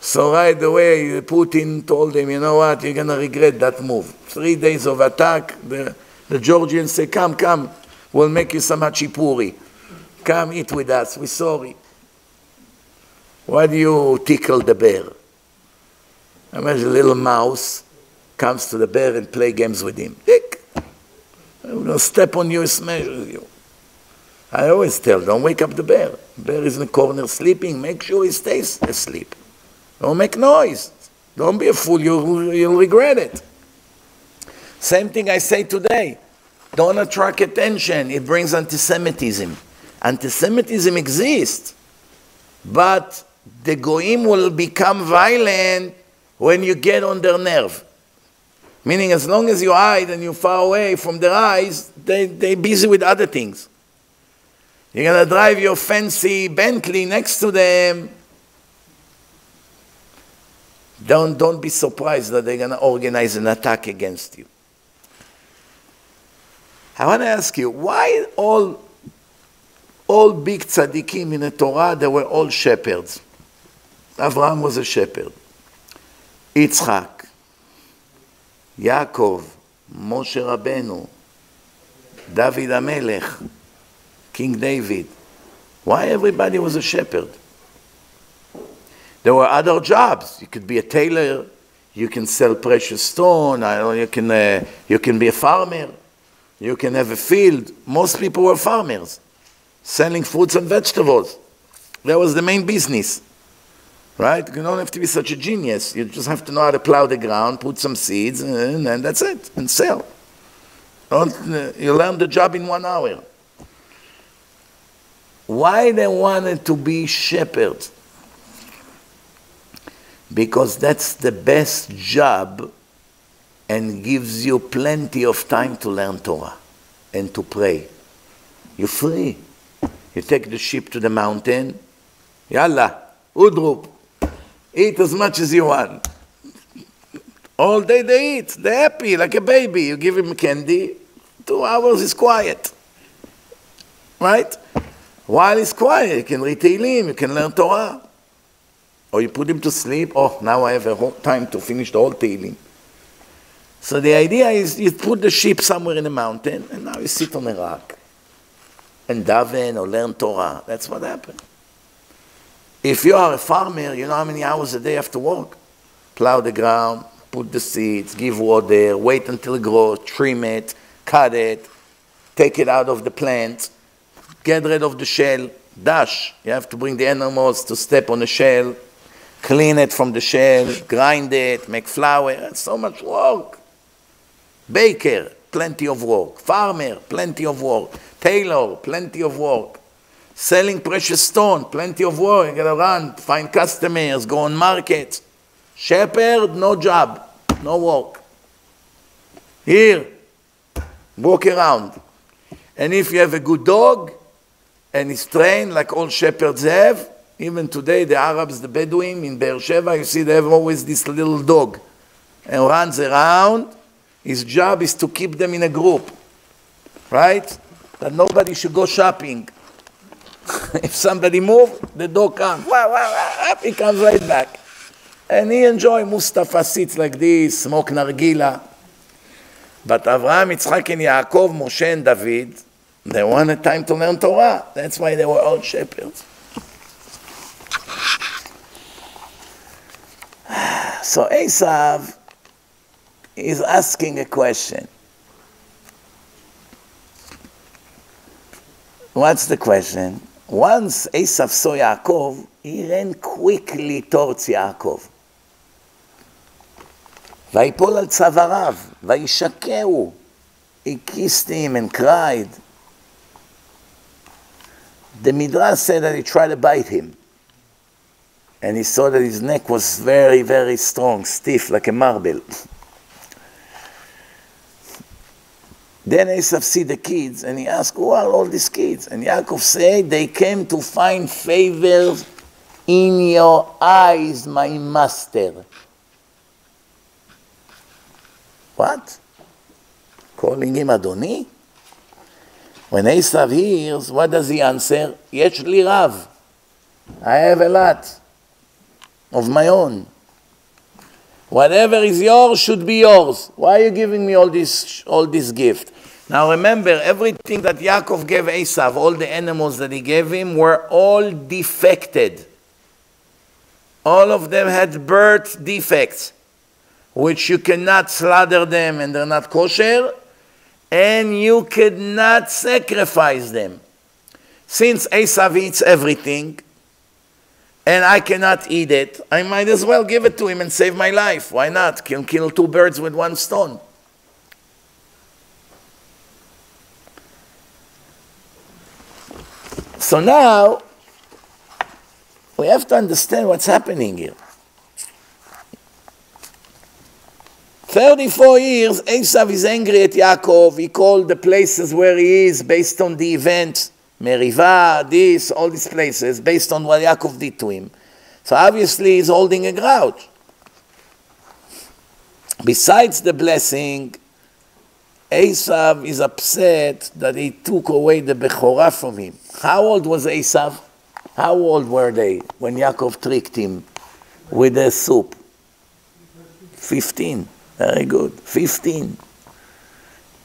so right away, Putin told him, you know what, you're going to regret that move. Three days of attack, the, the Georgians say, come, come, we'll make you some khachapuri. Come eat with us, we're sorry. Why do you tickle the bear? Imagine a little mouse comes to the bear and play games with him. I'm going to step on you smash you. I always tell, don't wake up the bear. Bear is in the corner sleeping. Make sure he stays asleep. Don't make noise. Don't be a fool. You'll, you'll regret it. Same thing I say today. Don't attract attention. It brings anti-Semitism. Anti-Semitism exists, but the goyim will become violent when you get on their nerve. Meaning, as long as you hide and you're far away from their eyes, they, they're busy with other things. You're going to drive your fancy Bentley next to them. Don't, don't be surprised that they're going to organize an attack against you. I want to ask you, why all, all big tzaddikim in the Torah, they were all shepherds? Abraham was a shepherd. Yitzchak, Yaakov, Moshe Rabbeinu, David HaMelech, King David. Why everybody was a shepherd? There were other jobs. You could be a tailor, you can sell precious stone, you can, uh, you can be a farmer, you can have a field. Most people were farmers, selling fruits and vegetables. That was the main business. Right? You don't have to be such a genius. You just have to know how to plow the ground, put some seeds, and, and that's it, and sell. Uh, you learn the job in one hour. Why they wanted to be shepherds? Because that's the best job and gives you plenty of time to learn Torah and to pray. You're free. You take the sheep to the mountain. Yalla, udrup. Eat as much as you want. All day they eat. They're happy, like a baby. You give him candy, two hours is quiet. Right? While he's quiet, you can read Tehillim, you can learn Torah. Or you put him to sleep, oh, now I have a whole time to finish the whole Tehillim. So the idea is you put the sheep somewhere in the mountain, and now you sit on a rock and daven or learn Torah. That's what happened. If you are a farmer, you know how many hours a day you have to work? Plow the ground, put the seeds, give water, wait until it grows, trim it, cut it, take it out of the plant, get rid of the shell, dash. You have to bring the animals to step on the shell, clean it from the shell, grind it, make flour. It's so much work. Baker, plenty of work. Farmer, plenty of work. Tailor, plenty of work. Selling precious stone, plenty of work. You gotta run, find customers, go on market. Shepherd, no job, no work. Here, walk around. And if you have a good dog, and he's trained like all shepherds have. Even today, the Arabs, the Bedouin in Beersheba, you see they have always this little dog and runs around. His job is to keep them in a group, right? That nobody should go shopping. if somebody move, the dog comes. Wow, wow, wow, he comes right back. And he enjoy Mustafa sits like this, smoke nargila. But Avraham, Yitzchak, and Yaakov, Moshe, and David, they wanted time to learn Torah. That's why they were all shepherds. So Esav is asking a question. What's the question? Once Esav saw Yaakov, he ran quickly towards Yaakov. ויפול על צוואריו, וישקהו. He kissed him and cried. The Midrash said that he tried to bite him. And he saw that his neck was very, very strong, stiff, like a marble. Then Esav see the kids and he asked, Who are all these kids? And Yaakov said, They came to find favor in your eyes, my master. What? Calling him Adoni? When Esav hears, what does he answer? Yesh li rav. I have a lot of my own. Whatever is yours should be yours. Why are you giving me all this, all this gift? Now remember, everything that Yaakov gave Esav, all the animals that he gave him, were all defected. All of them had birth defects, which you cannot slaughter them and they're not kosher, and you could not sacrifice them. Since Esav eats everything, and I cannot eat it, I might as well give it to him and save my life. Why not? Can kill two birds with one stone. So now, we have to understand what's happening here. 34 years, Esav is angry at Yaakov. He called the places where he is based on the event, Meriva, this, all these places, based on what Yaakov did to him. So obviously he's holding a grudge. Besides the blessing, Esav is upset that he took away the Bechorah from him. How old was Esav? How old were they when Yaakov tricked him with the soup? 15. Very good. 15.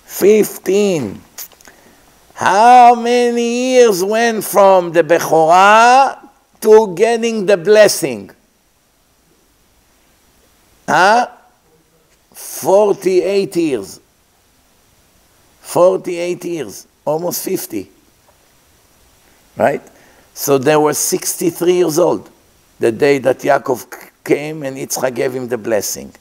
15. How many years went from the Bechorah to getting the blessing? Huh? 48 years. 48 years. Almost 50. Right? So they were 63 years old the day that Yaakov came and Yitzchak gave him the blessing.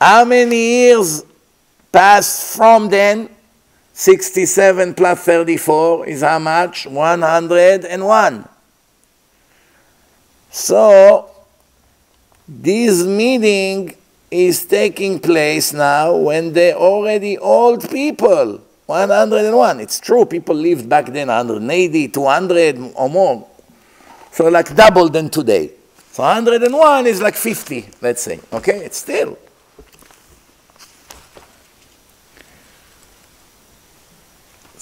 How many years passed from then? 67 plus 34 is how much? 101. So, this meeting is taking place now when they're already old people. 101. It's true, people lived back then 180, 200 or more. So, like double than today. So, 101 is like 50, let's say. Okay, it's still.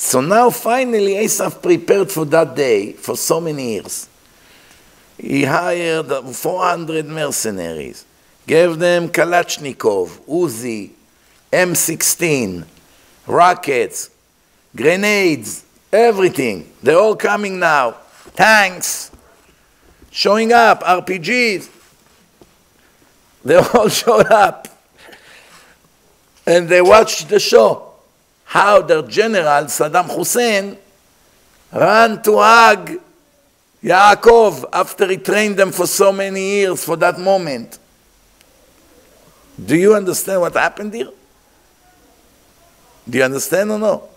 So now finally Esav prepared for that day for so many years. He hired 400 mercenaries, gave them Kalashnikov, Uzi, M16, rockets, grenades, everything. They're all coming now. Tanks, showing up, RPGs. They all showed up. And they watched the show how their general, Saddam Hussein, ran to hug Yaakov after he trained them for so many years for that moment. Do you understand what happened here? Do you understand or no?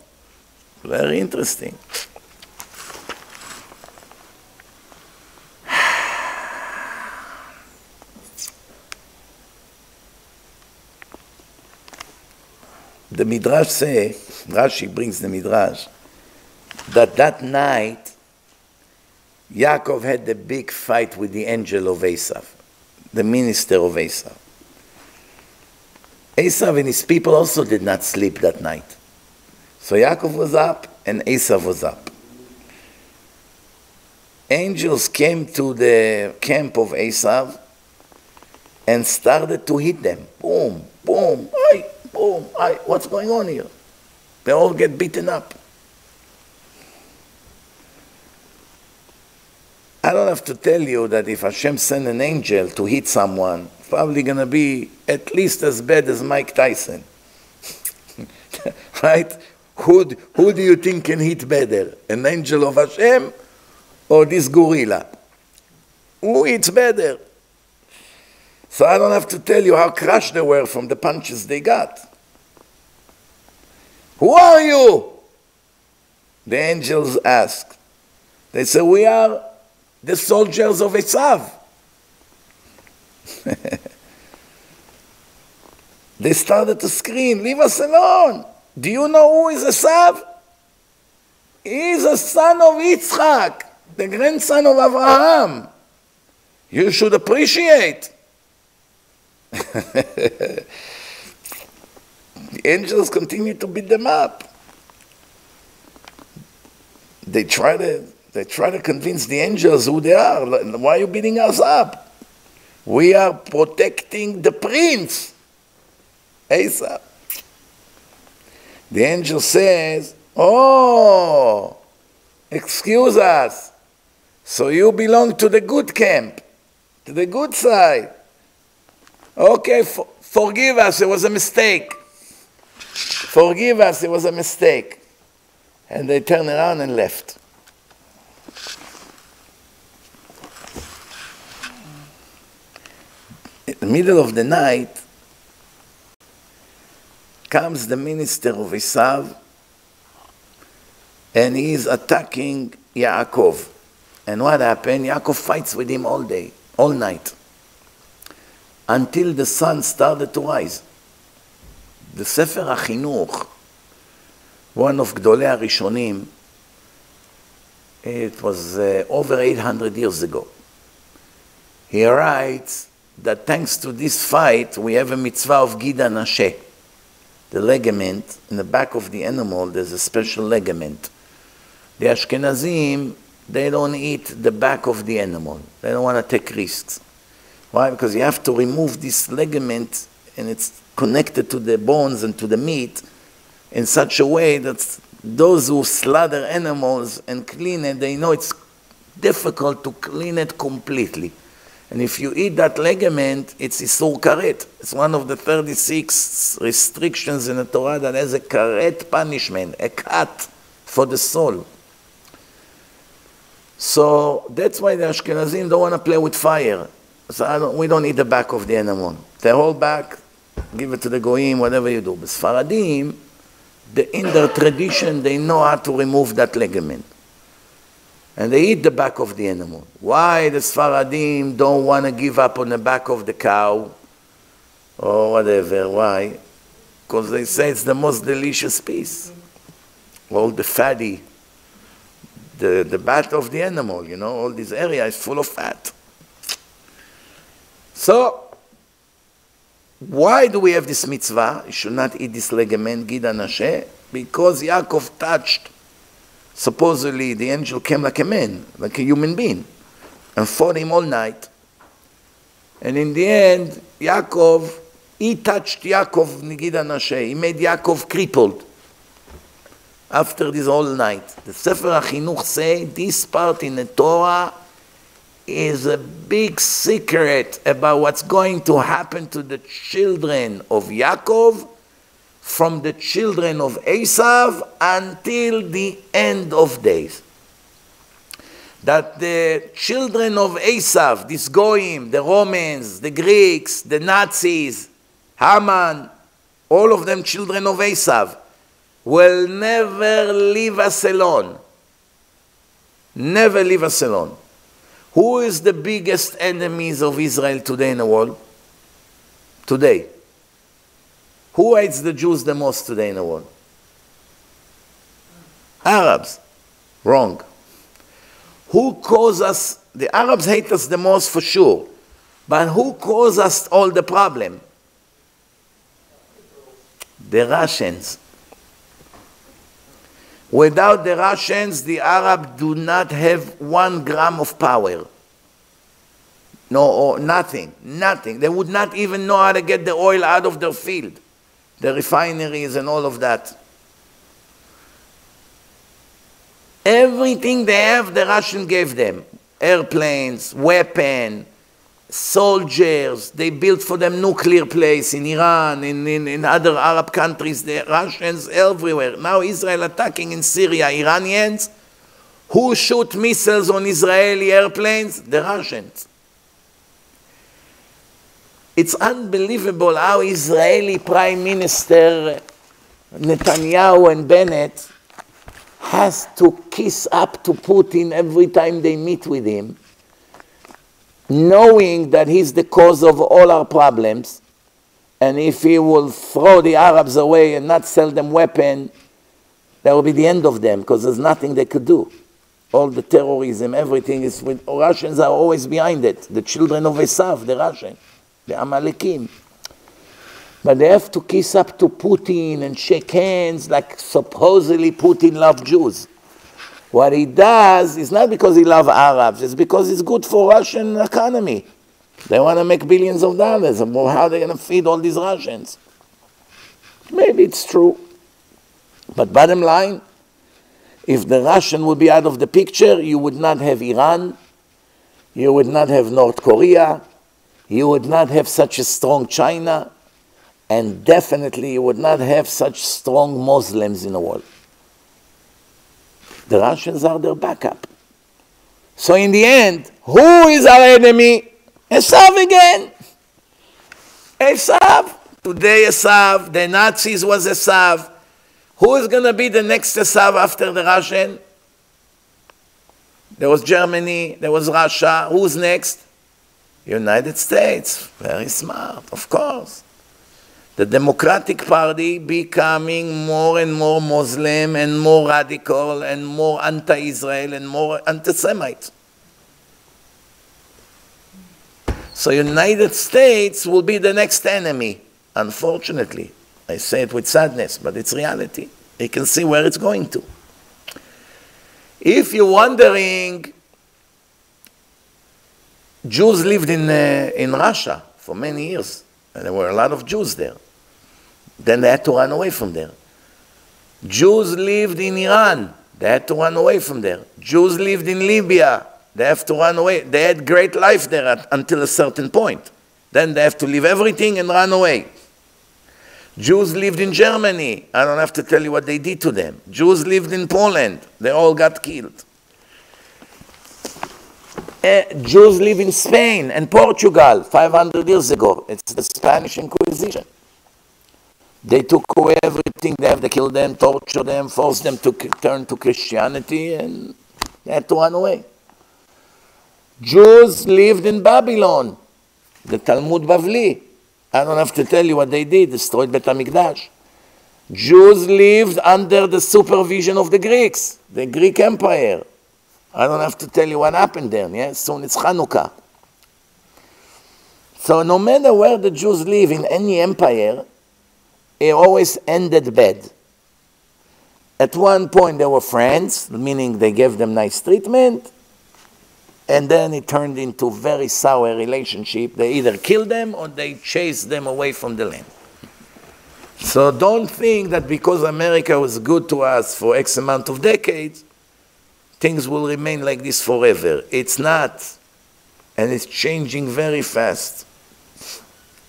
Very interesting. The Midrash say, Rashi brings the Midrash, that that night Yaakov had a big fight with the angel of Esav, the minister of Esav. Esav and his people also did not sleep that night. So Yaakov was up and Esav was up. Angels came to the camp of Esav and started to hit them. Boom, boom, ay, boom, I, what's going on here? They all get beaten up. I don't have to tell you that if Hashem sent an angel to hit someone, probably going to be at least as bad as Mike Tyson. right? Who, who do you think can hit better? An angel of Hashem or this gorilla? Who hits better? So I don't have to tell you how crushed they were from the punches they got. Who are you? The angels asked. They said, We are the soldiers of Esav. they started to scream, Leave us alone. Do you know who is Esav? He is a son of Yitzchak, the grandson of Abraham. You should appreciate. the angels continue to beat them up. They try to they try to convince the angels who they are. Why are you beating us up? We are protecting the prince. Asa. The angel says, Oh, excuse us. So you belong to the good camp, to the good side. Okay, for, forgive us, it was a mistake. Forgive us, it was a mistake. And they turned around and left. In the middle of the night, comes the minister of Esav and he's attacking Yaakov. And what happened? Yaakov fights with him all day, all night, until the sun started to rise. The Sefer HaChinuch, one of Gdolei HaRishonim, it was uh, over 800 years ago. He writes that thanks to this fight, we have a mitzvah of Gida Nashe. The ligament, in the back of the animal, there's a special ligament. The Ashkenazim, they don't eat the back of the animal. They don't want to take risks. Why? Because you have to remove this ligament and it's connected to the bones and to the meat in such a way that those who slaughter animals and clean it, they know it's difficult to clean it completely. And if you eat that ligament, it's Isur Karet. It's one of the 36 restrictions in the Torah that has a Karet punishment, a cut for the soul. So that's why the Ashkenazim don't want to play with fire. So don't, we don't eat the back of the animal. The whole back, give it to the goyim, whatever you do. But Sfaradim, the, in their tradition, they know how to remove that ligament. And they eat the back of the animal. Why the Sfaradim don't want to give up on the back of the cow or whatever? Why? Because they say it's the most delicious piece. All the fatty the, the back of the animal, you know, all this area is full of fat. So, why do we have this mitzvah? You should not eat this ligament, Gida Nashe, because Yaakov touched, supposedly the angel came like a man, like a human being, and fought him all night. And in the end, Yaakov, he touched Yaakov, Gida Nashe, he made Yaakov crippled after this whole night. The Sefer HaChinuch say this part in the Torah is a big secret about what's going to happen to the children of Yaakov from the children of Esav until the end of days. That the children of Esav, this Goyim, the Romans, the Greeks, the Nazis, Haman, all of them children of Esav, will never leave us alone. Never leave us alone. Who is the biggest enemies of Israel today in the world? Today. Who hates the Jews the most today in the world? Arabs. Wrong. Who causes us, the Arabs hate us the most for sure, but who causes us all the problem? The Russians. Without the Russians, the Arabs do not have one gram of power. No, or nothing, nothing. They would not even know how to get the oil out of their field, the refineries and all of that. Everything they have, the Russian gave them. Airplanes, weapons, soldiers, they built for them nuclear place in Iran, in, in, in other Arab countries, the Russians everywhere. Now Israel attacking in Syria, Iranians. Who shoot missiles on Israeli airplanes? The Russians. It's unbelievable how Israeli Prime Minister Netanyahu and Bennett has to kiss up to Putin every time they meet with him knowing that he's the cause of all our problems, and if he will throw the Arabs away and not sell them weapons, that will be the end of them because there's nothing they could do. All the terrorism, everything is with Russians are always behind it. The children of Esav, the Russian, the Amalekim. But they have to kiss up to Putin and shake hands like supposedly Putin loved Jews. What he does is not because he loves Arabs, it's because it's good for Russian economy. They want to make billions of dollars. How are they going to feed all these Russians? Maybe it's true. But bottom line, if the Russian would be out of the picture, you would not have Iran, you would not have North Korea, you would not have such a strong China, and definitely you would not have such strong Muslims in the world. The Russians are their backup. So in the end, who is our enemy? Esav again. Esav. Today Esav, the Nazis was Esav. Who is going to be the next Esav after the Russian? There was Germany, there was Russia. Who's next? United States. Very smart, of course. The Democratic Party becoming more and more Muslim and more radical and more anti-Israel and more anti-Semite. So United States will be the next enemy, unfortunately. I say it with sadness, but it's reality. You can see where it's going to. If you're wondering, Jews lived in, uh, in Russia for many years, and there were a lot of Jews there. Then they had to run away from there. Jews lived in Iran, they had to run away from there. Jews lived in Libya, they have to run away. They had great life there at, until a certain point. Then they have to leave everything and run away. Jews lived in Germany. I don't have to tell you what they did to them. Jews lived in Poland. They all got killed. Uh, Jews live in Spain and Portugal 500 years ago. It's the Spanish Inquisition. They took away everything. They have to kill them, torture them, force them to turn to Christianity, and they had to run away. Jews lived in Babylon, the Talmud Bavli. I don't have to tell you what they did, destroyed Bet HaMikdash. Jews lived under the supervision of the Greeks, the Greek Empire. I don't have to tell you what happened there, yeah? Soon it's Hanukkah. So no matter where the Jews live in any empire, it always ended bad. At one point they were friends, meaning they gave them nice treatment, and then it turned into very sour relationship. They either killed them or they chased them away from the land. So don't think that because America was good to us for X amount of decades, things will remain like this forever. It's not. And it's changing very fast.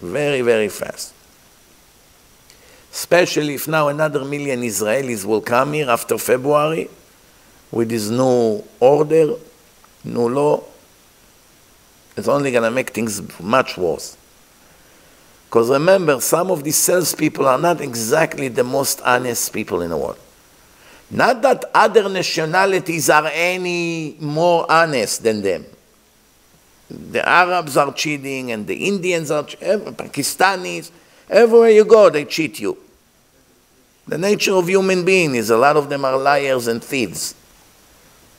Very, very fast. Especially if now another million Israelis will come here after February with this new order no law, it's only going to make things much worse. Because remember, some of these salespeople are not exactly the most honest people in the world. Not that other nationalities are any more honest than them. The Arabs are cheating, and the Indians are, Pakistanis, everywhere you go, they cheat you. The nature of human being is a lot of them are liars and thieves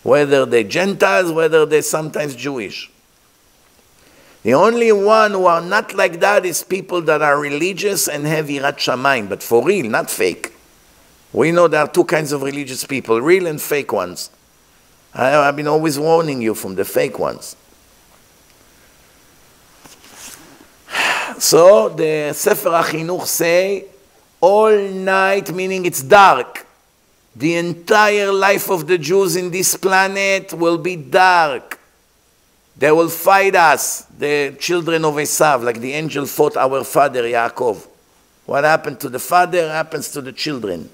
whether they're Gentiles, whether they're sometimes Jewish. The only one who are not like that is people that are religious and have Yirat Shamayim, but for real, not fake. We know there are two kinds of religious people, real and fake ones. I, have been always warning you from the fake ones. So the Sefer HaChinuch say, all night, meaning it's dark, the entire life of the Jews in this planet will be dark. They will fight us, the children of Esav, like the angel fought our father Yaakov. What happened to the father happens to the children.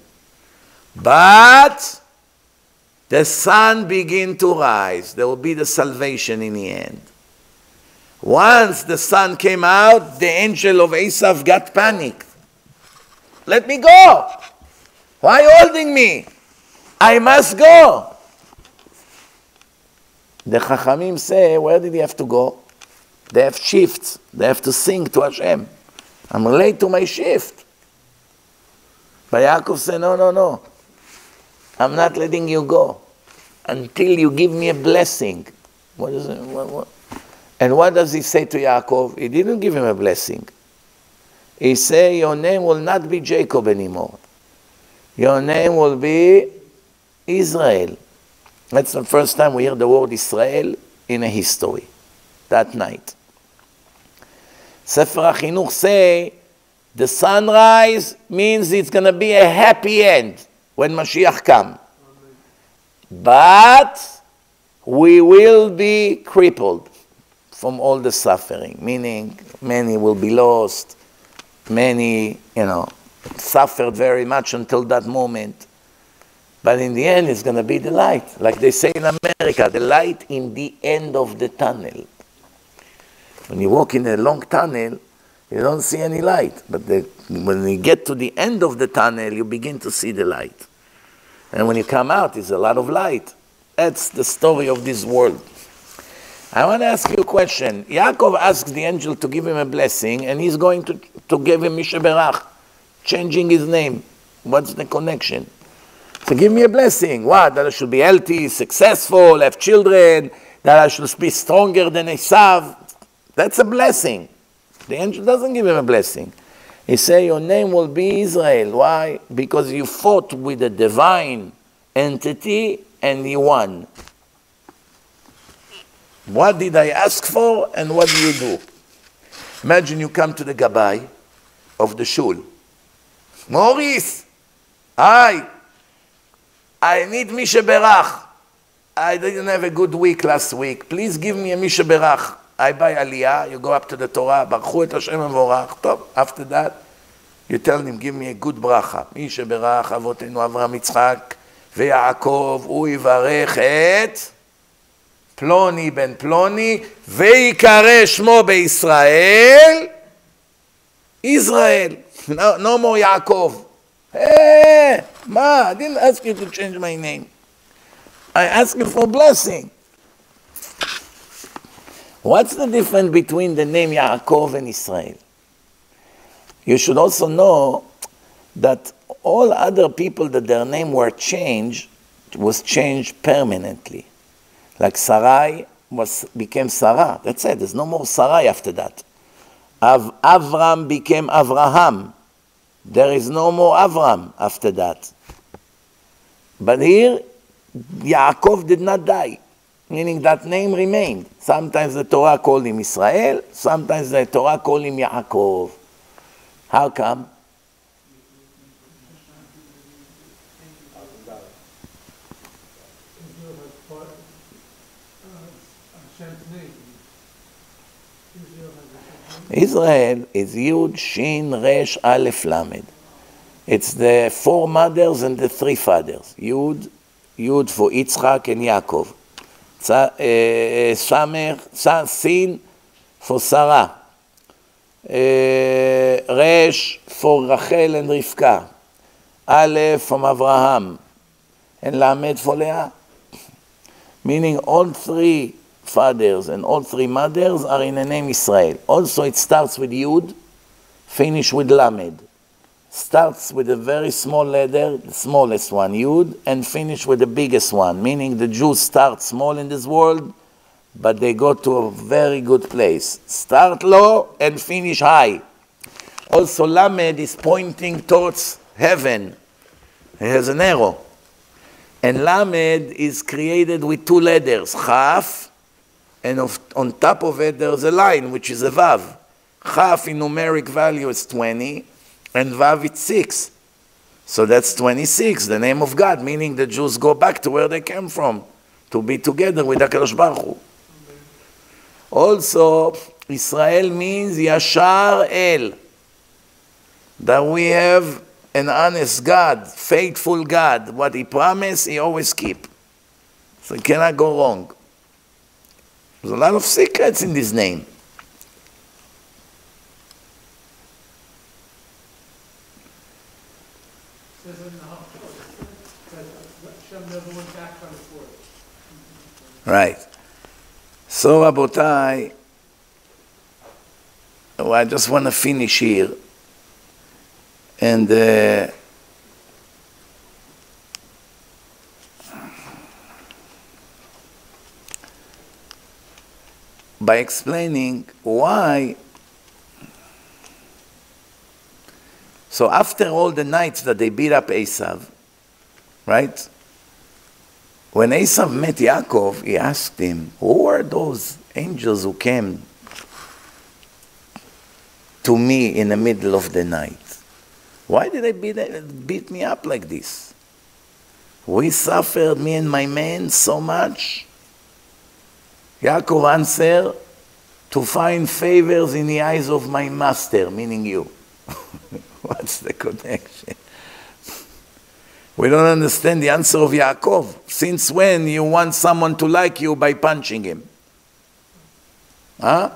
But the sun begin to rise. There will be the salvation in the end. Once the sun came out, the angel of Esav got panicked. Let me go. Why holding me? I must go. The Chachamim say, where did he have to go? They have shifts. They have to sing to Hashem. I'm late to my shift. But Yaakov said, no, no, no. I'm not letting you go until you give me a blessing. What is it? What, what? And what does he say to Yaakov? He didn't give him a blessing. He say, your name will not be Jacob anymore. Your name will be Israel. That's the first time we hear the word Israel in a history, that night. Sefer HaChinuch say, the sunrise means it's going to be a happy end when Mashiach come. But we will be crippled from all the suffering, meaning many will be lost, many, you know, suffered very much until that moment. But in the end, it's going to be the light. Like they say in America, the light in the end of the tunnel. When you walk in a long tunnel, You don't see any light. But the, when you get to the end of the tunnel, you begin to see the light. And when you come out, it's a lot of light. That's the story of this world. I want to ask you a question. Yaakov asks the angel to give him a blessing, and he's going to, to give him Mishaberach, changing his name. What's the connection? So give me a blessing. What? That I should be healthy, successful, have children, that I should be stronger than Esav. That's a blessing. The angel doesn't give him a blessing. He say your name will be Israel. Why? Because you fought with a divine entity and you won. What did I ask for and what do you do? Imagine you come to the Gabbai of the shul. Maurice, hi, I need Misha Berach. I didn't have a good week last week. Please give me a Misha Berach. I buy Aliyah, you go up to the Torah, ברכו את השם המבורך. טוב, after that, you tell him, give me a good ברכה. מי שברך אבותינו אברהם יצחק ויעקב, הוא יברך את פלוני בן פלוני, ויקרא שמו בישראל, Israel. No, no more Yaakov. Hey, Ma, I didn't ask you to change my name. I asked you for blessing. What's the difference between the name Yaakov and Israel? You should also know that all other people that their name were changed was changed permanently. Like Sarai was became Sarah. That's it. There's no more Sarai after that. Av- Avram became Avraham. There is no more Avram after that. But here, Yaakov did not die meaning that name remained. Sometimes the Torah called him Israel, sometimes the Torah called him Yaakov. How come? Israel is Yud, Shin, Resh, Aleph, Lamed. It's the four mothers and the three fathers. Yud, Yud for Yitzchak and Yaakov. Samer, Sin for Sarah. Resh for Rachel and Rivka. Aleph from Abraham. And Lamed for Leah. Meaning all three fathers and all three mothers are in the name Israel. Also it starts with Yud, finish with Lamed starts with a very small letter, the smallest one, Yud, and finish with the biggest one, meaning the Jews start small in this world, but they go to a very good place. Start low and finish high. Also, Lamed is pointing towards heaven. It has an arrow. And Lamed is created with two letters, Chaf, and of, on top of it there's a line, which is a Vav. Chaf in numeric value is 20, and Vav it's 6. So that's 26, the name of God, meaning the Jews go back to where they came from, to be together with HaKadosh Baruch Hu. Also, Israel means Yashar El, that we have an honest God, faithful God. What He promised, He always keep. So cannot go wrong. There's a lot of secrets in this name. Right. So, Rabotai, well, I just want to finish here. And uh, by explaining why. So, after all the nights that they beat up Esav, right? When Esav met Yaakov, he asked him, Who are those angels who came to me in the middle of the night? Why did they beat, beat me up like this? We suffered, me and my men, so much. Yaakov answered, To find favors in the eyes of my master, meaning you. What's the connection? We don't understand the answer of Yaakov. Since when you want someone to like you by punching him? Huh?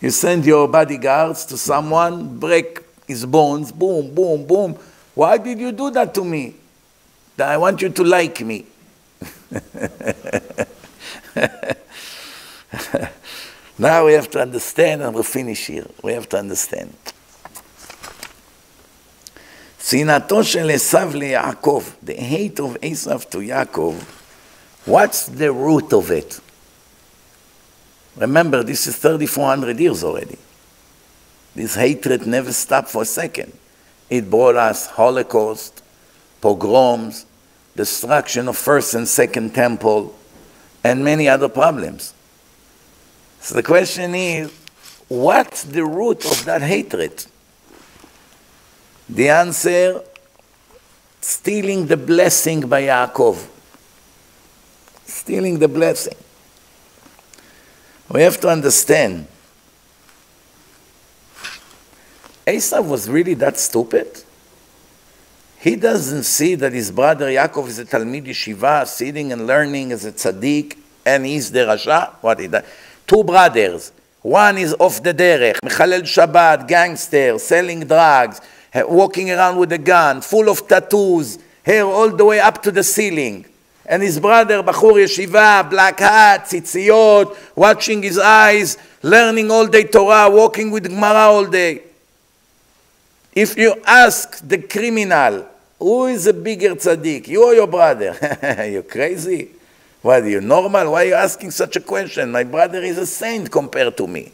You send your bodyguards to someone, break his bones, boom, boom, boom. Why did you do that to me? That I want you to like me. now we have to understand, and we'll finish here. We have to understand. שנאתו של עשיו ליעקב, the hate of Esav to Yaakov. what's the root of it? Remember, this is 3,400 years already. This hatred never stopped for a second. It brought us Holocaust, pogroms, destruction of first and second temple, and many other problems. So the question is, what's the root of that hatred? The answer, stealing the blessing by Yaakov. Stealing the blessing. We have to understand. Esau was really that stupid? He doesn't see that his brother Yaakov is a Talmid Yeshiva, sitting and learning as a tzaddik, and he's the Rasha. What he does? Two brothers. One is off the derech, Mechalel Shabbat, gangster, selling drugs, walking around with a gun, full of tattoos, hair all the way up to the ceiling. And his brother, Bachur Yeshiva, black hat, tzitziyot, watching his eyes, learning all day Torah, walking with Gemara all day. If you ask the criminal, who is a bigger tzaddik, you or your brother? you crazy? What, are you normal? Why are you asking such a question? My brother is a saint compared to me.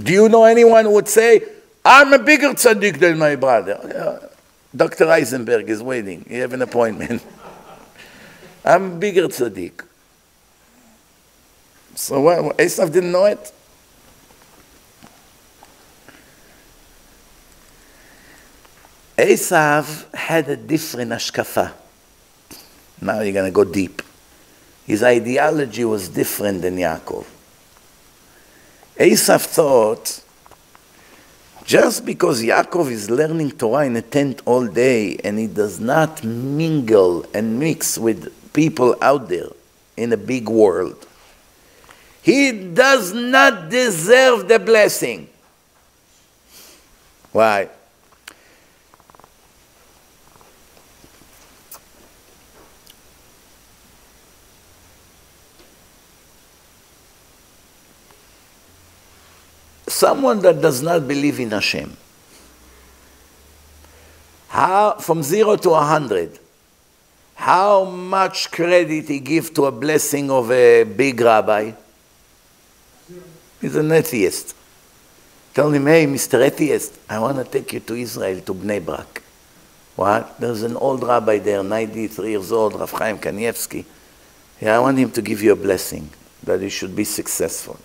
Do you know anyone who would say, I'm a bigger tzaddik than my brother. Oh, Dr. Eisenberg is waiting. You have an appointment. I'm a bigger tzaddik. So what, Esav didn't know it? Esav had a different ashkafa. Now you're going to go deep. His ideology was different than Yaakov. Esav thought just because Yaakov is learning Torah in a tent all day and he does not mingle and mix with people out there in a big world, he does not deserve the blessing. Why? Someone that does not believe in Hashem, how, from zero to a hundred, how much credit he give to a blessing of a big rabbi? He's an atheist. Tell him, hey, Mr. Atheist, I want to take you to Israel, to Bnei Brak. What? There's an old rabbi there, 93 years old, Rav Chaim Kanievsky. Yeah, I want him to give you a blessing, that you should be successful.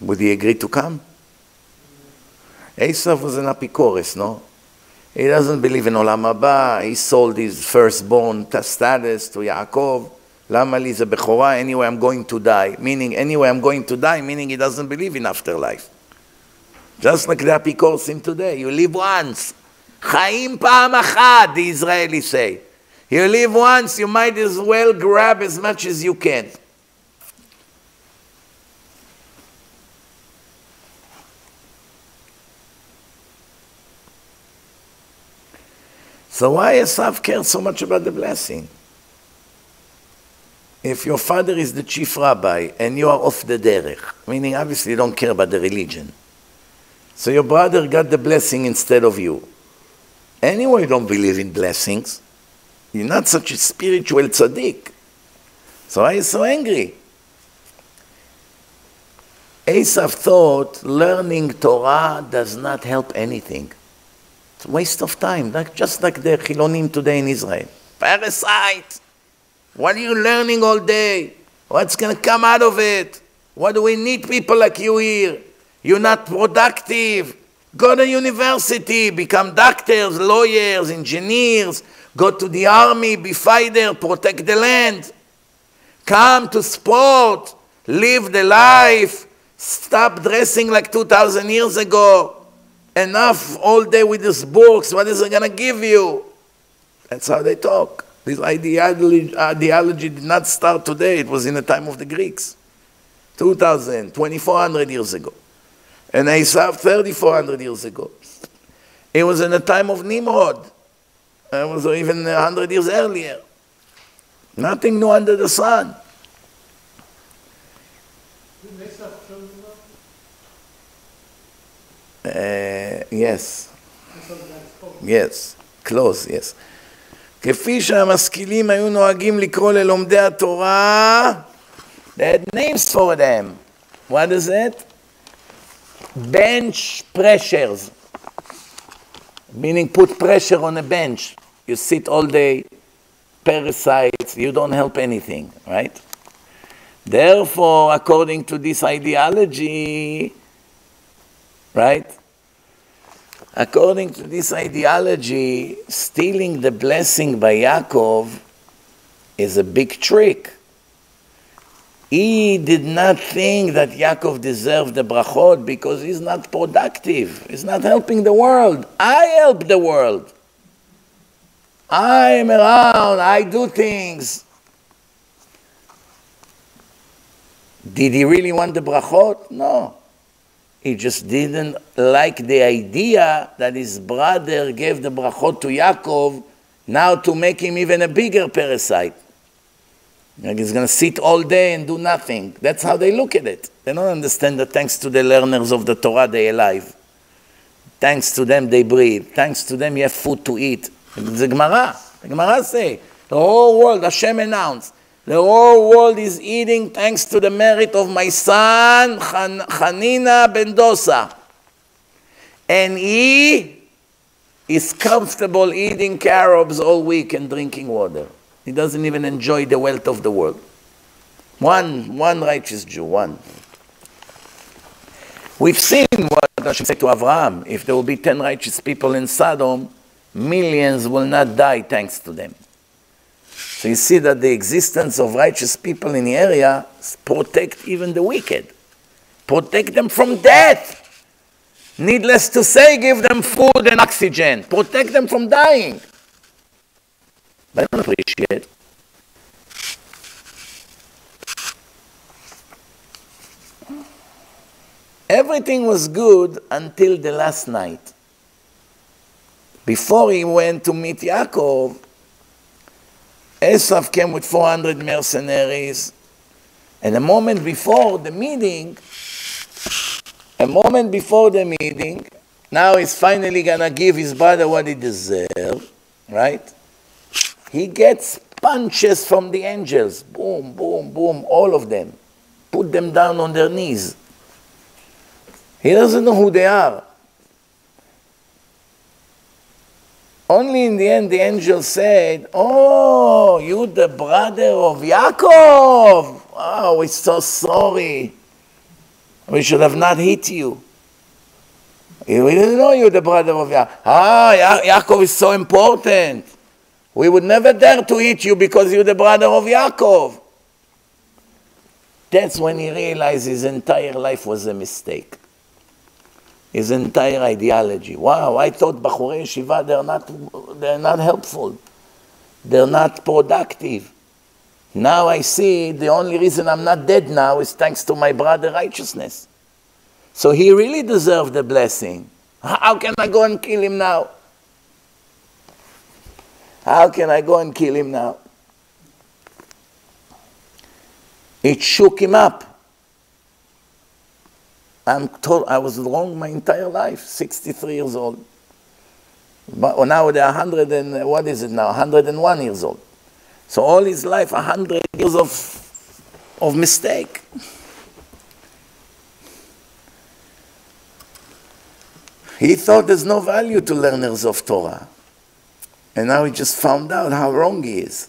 Would he agree to come? Esav was an apikoris, no? He doesn't believe in Olam Haba. He sold his firstborn status to Yaakov. Lama li bechora, anyway I'm going to die. Meaning, anyway I'm going to die, meaning he doesn't believe in afterlife. Just like the apikosim today. You live once. Chaim pa'am achad, the Israelis say. You live once, you might as well grab as much as you can. So why Esav cared so much about the blessing? If your father is the chief rabbi and you are off the derech, meaning obviously you don't care about the religion, so your brother got the blessing instead of you. Anyway, you don't believe in blessings. You're not such a spiritual tzaddik. So why are you so angry? Esav thought learning Torah does not help anything. It's a waste of time, like, just like the Chilonim today in Israel. Parasite! What are you learning all day? What's going to come out of it? Why do we need people like you here? You're not productive. Go to university, become doctors, lawyers, engineers, go to the army, be fighter, protect the land. Come to sport, live the life, stop dressing like 2,000 years ago enough all day with these books. What is it going to give you? That's how they talk. This ideology, ideology did not start today. It was in the time of the Greeks. 2,000, 2,400 years ago. And Esav 3,400 years ago. It was in the time of Nimrod. It was even 100 years earlier. Nothing new under the sun. yes. Yes. close, yes. כפי שהמשכילים היו נוהגים לקרוא ללומדי התורה, they had names for them. What is it? Bench pressures. Meaning put pressure on a bench. You sit all day, parasites, you don't help anything, right? Therefore, according to this ideology, right? According to this ideology, stealing the blessing by Yaakov is a big trick. He did not think that Yaakov deserved the brachot because he's not productive. He's not helping the world. I help the world. I am around. I do things. Did he really want the brachot? No. He just didn't like the idea that his brother gave the brachot to Yaakov now to make him even a bigger parasite. Like he's going to sit all day and do nothing. That's how they look at it. They don't understand that thanks to the learners of the Torah, they're alive. Thanks to them, they breathe. Thanks to them, you have food to eat. The Gemara. The Gemara say, the whole world, Hashem announced, the whole world is eating thanks to the merit of my son, Hanina ben Dosa. And he is comfortable eating carobs all week and drinking water. He doesn't even enjoy the wealth of the world. One, one righteous Jew, one. We've seen what Hashem said to Abraham. If there will be 10 righteous people in Sodom, millions will not die thanks to them. So you see that the existence of righteous people in the area protect even the wicked, protect them from death. Needless to say, give them food and oxygen, protect them from dying. But I don't appreciate. Everything was good until the last night. Before he went to meet Yaakov, Esav came with 400 mercenaries. And a moment before the meeting, a moment before the meeting, now he's finally gonna give his brother what he deserves, right? He gets punches from the angels. Boom, boom, boom, all of them. Put them down on their knees. He doesn't know who they are. Only in the end, the angel said, Oh, you the brother of Yaakov. Oh, we're so sorry. We should have not hit you. We didn't know you the brother of Yaakov. Ah, ya- Yaakov is so important. We would never dare to hit you because you're the brother of Yaakov. That's when he realized his entire life was a mistake his entire ideology. Wow, I thought Bachurei Yeshiva, they're not, they're not helpful. They're not productive. Now I see the only reason I'm not dead now is thanks to my brother righteousness. So he really deserved the blessing. How can I go and kill him now? How can I go and kill him now? It shook him up. I'm told I was wrong my entire life, 63 years old. But now they're 100 and, what is it now, 101 years old. So all his life, 100 years of, of mistake. He thought there's no value to learners of Torah. And now he just found out how wrong he is.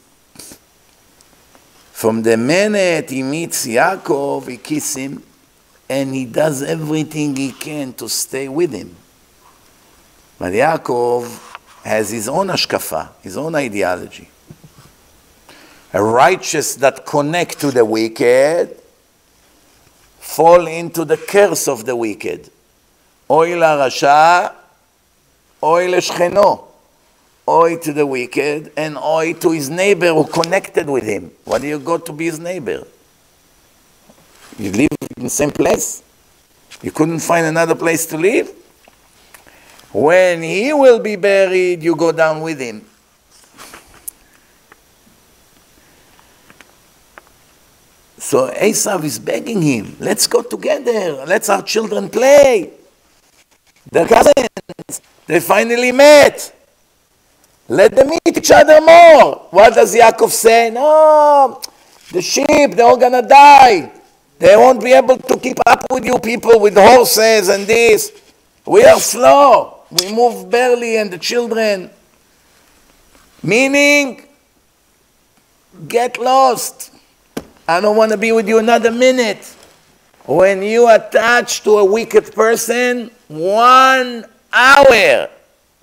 From the minute he meets Yaakov, he kisses him, and he does everything he can to stay with him. But Yaakov has his own ashkafa, his own ideology. A righteous that connect to the wicked fall into the curse of the wicked. Oy rasha, oy leshcheno. Oy to the wicked, and oy to his neighbor who connected with him. What do you go to be his neighbor? You live in the same place? You couldn't find another place to live? When he will be buried, you go down with him. So Esav is begging him, let's go together, let's our children play. They're cousins, they finally met. Let them meet each other more. What does Yaakov say? No, the sheep, they're all gonna die. They won't be able to keep up with you people with horses and this. We are slow. We move barely and the children. Meaning, get lost. I don't want to be with you another minute. When you attach to a wicked person, one hour,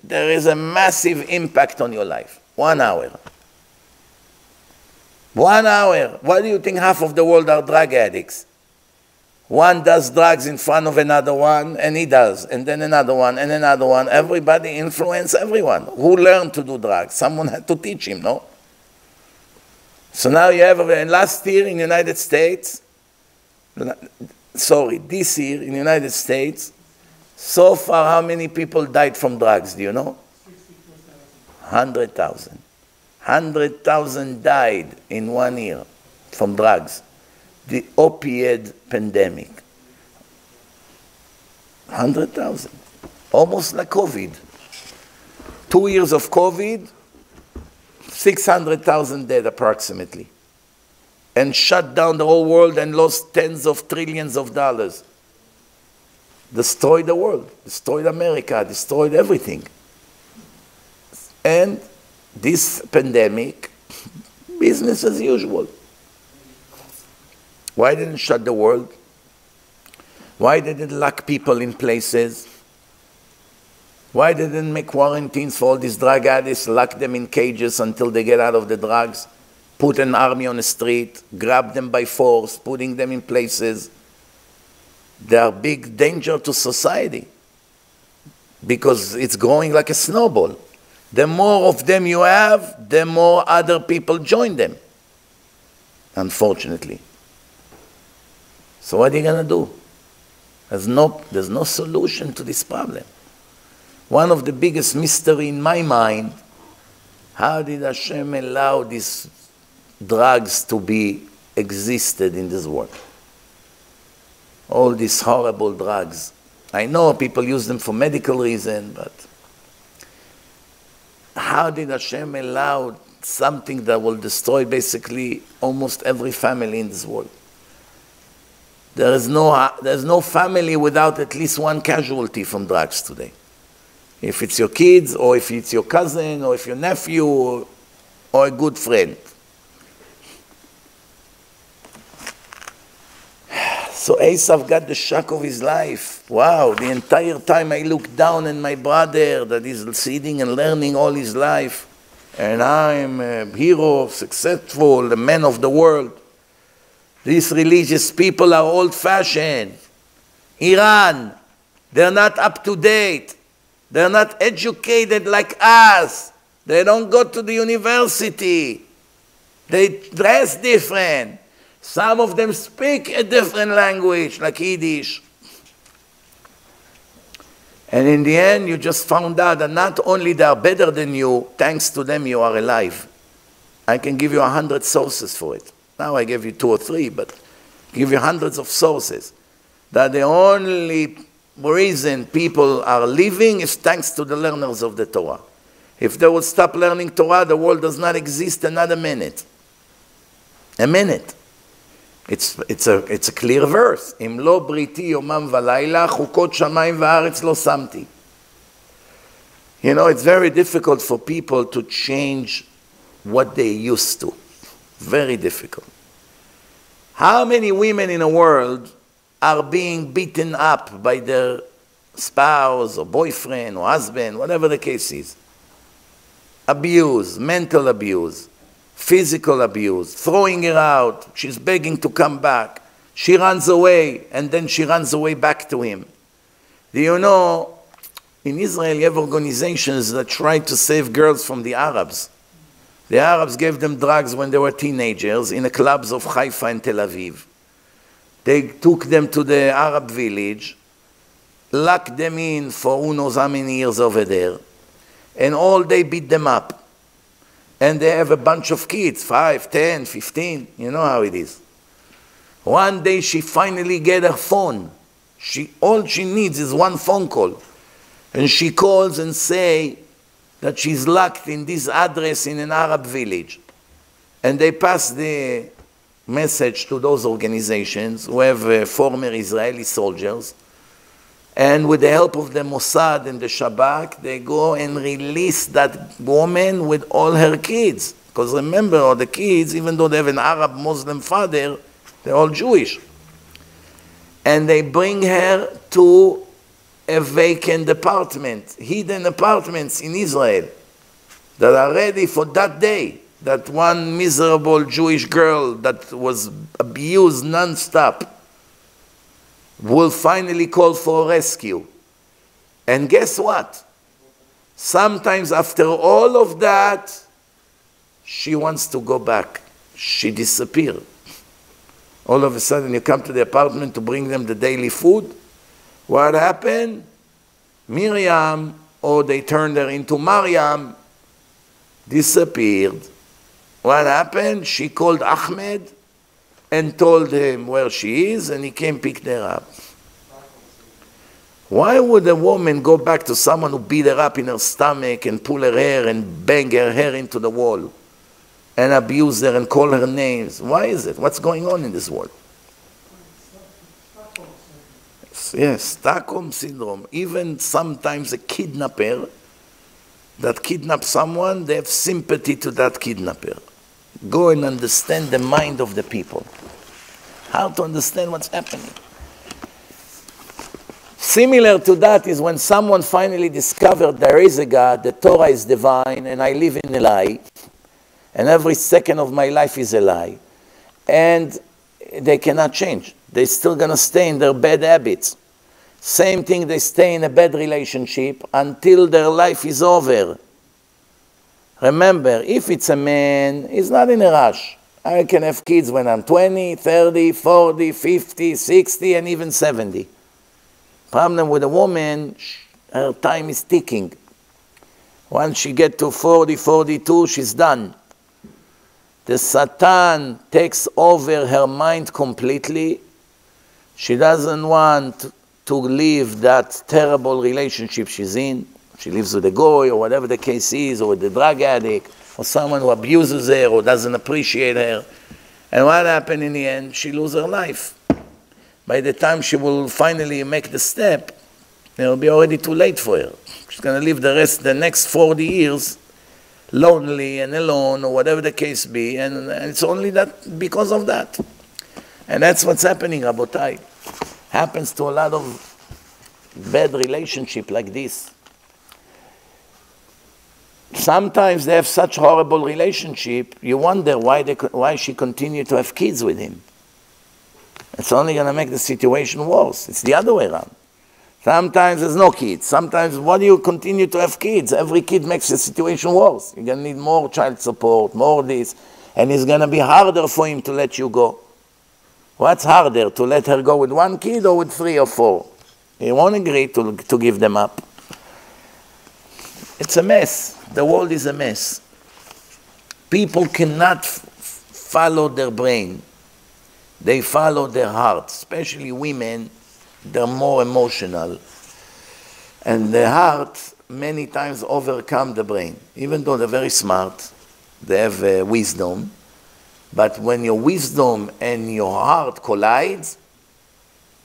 there is a massive impact on your life. One hour. One hour. Why do you think half of the world are drug addicts? One does drugs in front of another one, and he does, and then another one, and another one. Everybody influence everyone. Who learned to do drugs? Someone had to teach him, no? So now you have, last year in the United States, sorry, this year in the United States, so far how many people died from drugs, do you know? 100,000. 100,000 died in one year from drugs. The opioid pandemic. 100,000. Almost like COVID. Two years of COVID, 600,000 dead approximately, and shut down the whole world and lost tens of trillions of dollars. Destroyed the world, destroyed America, destroyed everything. And this pandemic, business as usual. Why didn't shut the world? Why did it lock people in places? Why didn't make quarantines for all these drug addicts, lock them in cages until they get out of the drugs, put an army on the street, grab them by force, putting them in places? They are big danger to society because it's growing like a snowball. The more of them you have, the more other people join them, unfortunately. So what are you going to do? There's no, there's no solution to this problem. One of the biggest mystery in my mind, how did Hashem allow these drugs to be existed in this world? All these horrible drugs. I know people use them for medical reason, but how did Hashem allow something that will destroy basically almost every family in this world? There is no, uh, there's no family without at least one casualty from drugs today. If it's your kids, or if it's your cousin, or if your nephew, or, a good friend. So Esav got the shock of his life. Wow, the entire time I looked down on my brother that is sitting and learning all his life, and I'm a hero, successful, the man of the world. These religious people are old fashioned. Iran, they're not up to date. They're not educated like us. They don't go to the university. They dress different. Some of them speak a different language, like Yiddish. And in the end, you just found out that not only they are better than you, thanks to them you are alive. I can give you a hundred sources for it. Now I gave you two or three, but I give you hundreds of sources. That the only reason people are living is thanks to the learners of the Torah. If they would stop learning Torah, the world does not exist another minute. A minute. It's, it's, a, it's a clear verse. אם לא בריתי יומם ולילה, חוקות שמיים וארץ לא שמתי. You know, it's very difficult for people to change what they used to. Very difficult. How many women in the world are being beaten up by their spouse or boyfriend or husband, whatever the case is. Abuse, mental abuse, physical abuse, throwing her out, she's begging to come back. She runs away and then she runs away back to him. Do you know, in Israel you have organizations that try to save girls from the Arabs. The Arabs gave them drugs when they were teenagers in the clubs of Haifa and Tel Aviv They took them to the Arab village, locked them in for who knows how many years over there, and all day beat them up. And they have a bunch of kids, 5, 10, 15, you know how it is. One day she finally get a phone. She, all she needs is one phone call. And she calls and say that she's locked in this address in an Arab village. And they pass the message to those organizations who have uh, former Israeli soldiers. And with the help of the Mossad and the Shabak, they go and release that woman with all her kids. Because remember, all the kids, even though they have an Arab Muslim father, they're all Jewish. And they bring her to a vacant apartment, hidden apartments in Israel that are ready for that day. That one miserable Jewish girl that was abused non-stop will finally call for a rescue. And guess what? Sometimes after all of that, she wants to go back. She disappeared. All of a sudden, you come to the apartment to bring them the daily food. What happened? Miriam, or they turned her into Mariam, disappeared. What happened? She called Ahmed and told him where she is, and he came pick her up. Why would a woman go back to someone who beat her up in her stomach and pull her hair and bang her hair into the wall? and abuse her and call her names. Why is it? What's going on in this world? Yes, Stockholm syndrome. Even sometimes a kidnapper that kidnaps someone, they have sympathy to that kidnapper. Go and understand the mind of the people. How to understand what's happening. Similar to that is when someone finally discovered there is a God, the Torah is divine, and I live in a lie and every second of my life is a lie. And they cannot change. They're still going to stay in their bad habits. Same thing, they stay in a bad relationship until their life is over. Remember, if it's a man, he's not in a rush. I can have kids when I'm 20, 30, 40, 50, 60, and even 70. Problem with a woman, her time is ticking. Once she get to 40, 42, she's done the Satan takes over her mind completely. She doesn't want to leave that terrible relationship she's in. She lives with a goy or whatever the case is, or with the drug addict, or someone who abuses her or doesn't appreciate her. And what happened in the end? She loses her life. By the time she will finally make the step, it will be already too late for her. She's going to live the rest, the next 40 years lonely and alone or whatever the case be, and, and it's only that because of that. And that's what's happening, Rabotai. Happens to a lot of bad relationship like this. Sometimes they have such horrible relationship, you wonder why, they, why she continued to have kids with him. It's only going to make the situation worse. It's the other way around. Sometimes there's no kids. Sometimes why do you continue to have kids? Every kid makes the situation worse. You're going to need more child support, more this, and it's going to be harder for him to let you go. What's harder, to let her go with one kid or with three or four? He won't agree to, to give them up. It's a mess. The world is a mess. People cannot follow their brain. They follow their heart, especially women they're more emotional. And the heart many times overcome the brain. Even though they're very smart, they have uh, wisdom, but when your wisdom and your heart collides,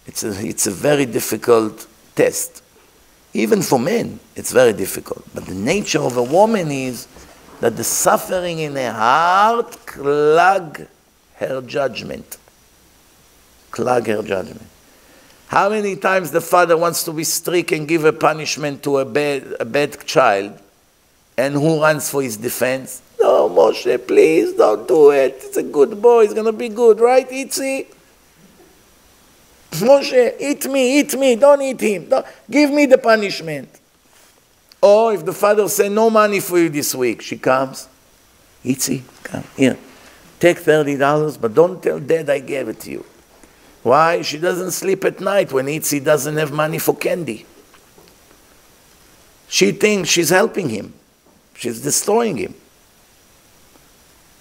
it's a, it's a very difficult test. Even for men, it's very difficult. But the nature of a woman is that the suffering in her heart clog her judgment. Clog her judgment. How many times the father wants to be strict and give a punishment to a bad, a bad child, and who runs for his defense? No, Moshe, please don't do it. It's a good boy. He's going to be good, right, Itzi? Moshe, eat me, eat me. Don't eat him. Don't. Give me the punishment. Or if the father say no money for you this week, she comes. Itzi, come here. Take $30, but don't tell dad I gave it to you. Why? She doesn't sleep at night when Itzi doesn't have money for candy. She thinks she's helping him. She's destroying him.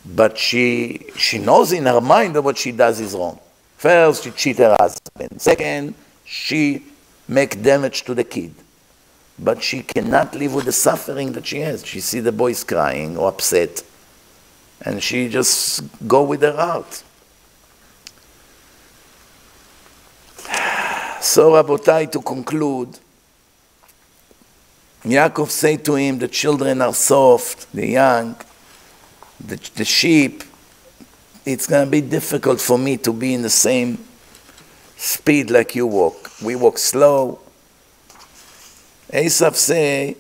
But she, she knows in her mind that what she does is wrong. First, she cheat her husband. Second, she make damage to the kid. But she cannot live with the suffering that she has. She see the boys crying or upset, and she just go with her heart. So, Rabotai, to conclude, Yaakov say to him, the children are soft, the young, the, the sheep, it's going to be difficult for me to be in the same speed like you walk. We walk slow. Esav say,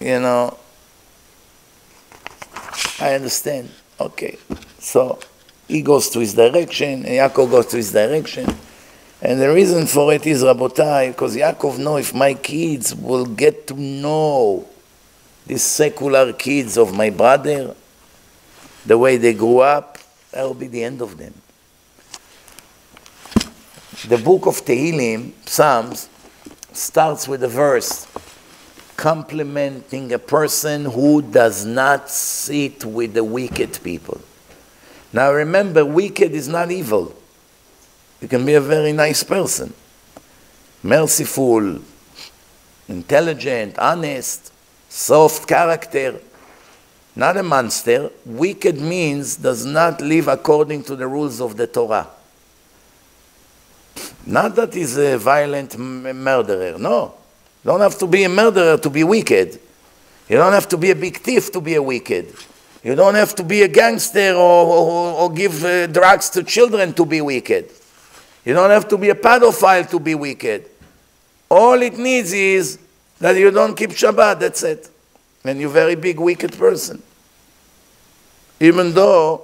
you know, I understand. Okay. So he goes to his direction, and Yaakov goes to his direction. And the reason for it is, Rabotai, because Yaakov know if my kids will get to know these secular kids of my brother, the way they grew up, that will be the end of them. The book of Tehillim, Psalms, starts with a verse complimenting a person who does not sit with the wicked people. Now remember, wicked is not evil. You can be a very nice person, merciful, intelligent, honest, soft character, not a monster. Wicked means does not live according to the rules of the Torah. Not that he's a violent murderer, no. You don't have to be a murderer to be wicked. You don't have to be a big thief to be a wicked. You don't have to be a gangster or, or, or give uh, drugs to children to be wicked. You don't have to be a pedophile to be wicked. All it needs is that you don't keep Shabbat, that's it. And you're a very big wicked person. Even though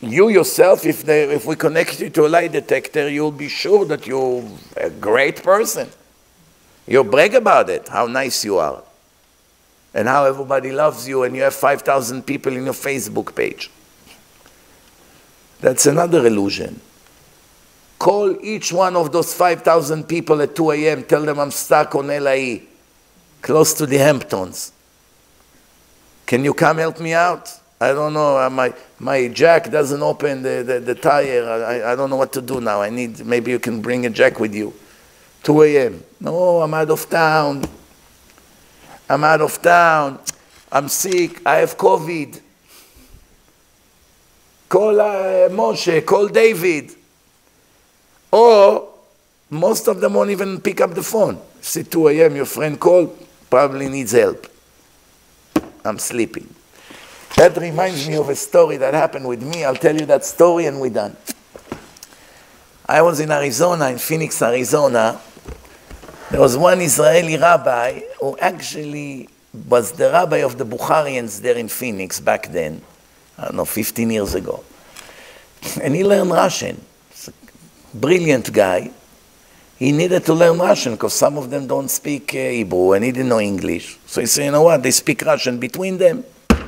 you yourself, if, they, if we connect you to a lie detector, you'll be sure that you're a great person. You'll brag about it, how nice you are, and how everybody loves you, and you have 5,000 people in your Facebook page. That's another illusion. Call each one of those 5,000 people at 2 a.m., tell them I'm stuck on LIE, close to the Hamptons. Can you come help me out? I don't know, uh, my, my jack doesn't open the, the, the tire. I, I don't know what to do now. I need, maybe you can bring a jack with you. 2 a.m. No, I'm out of town. I'm out of town. I'm sick. I have COVID. Call uh, Moshe, call David. Or most of them won't even pick up the phone. See, 2 a.m., your friend called, probably needs help. I'm sleeping. That reminds me of a story that happened with me. I'll tell you that story and we're done. I was in Arizona, in Phoenix, Arizona. There was one Israeli rabbi who actually was the rabbi of the Bukharians there in Phoenix back then. I don't know, 15 years ago. And he learned Russian brilliant guy. He needed to learn Russian because some of them don't speak uh, Hebrew and he didn't know English. So he said, you know what, they speak Russian between them.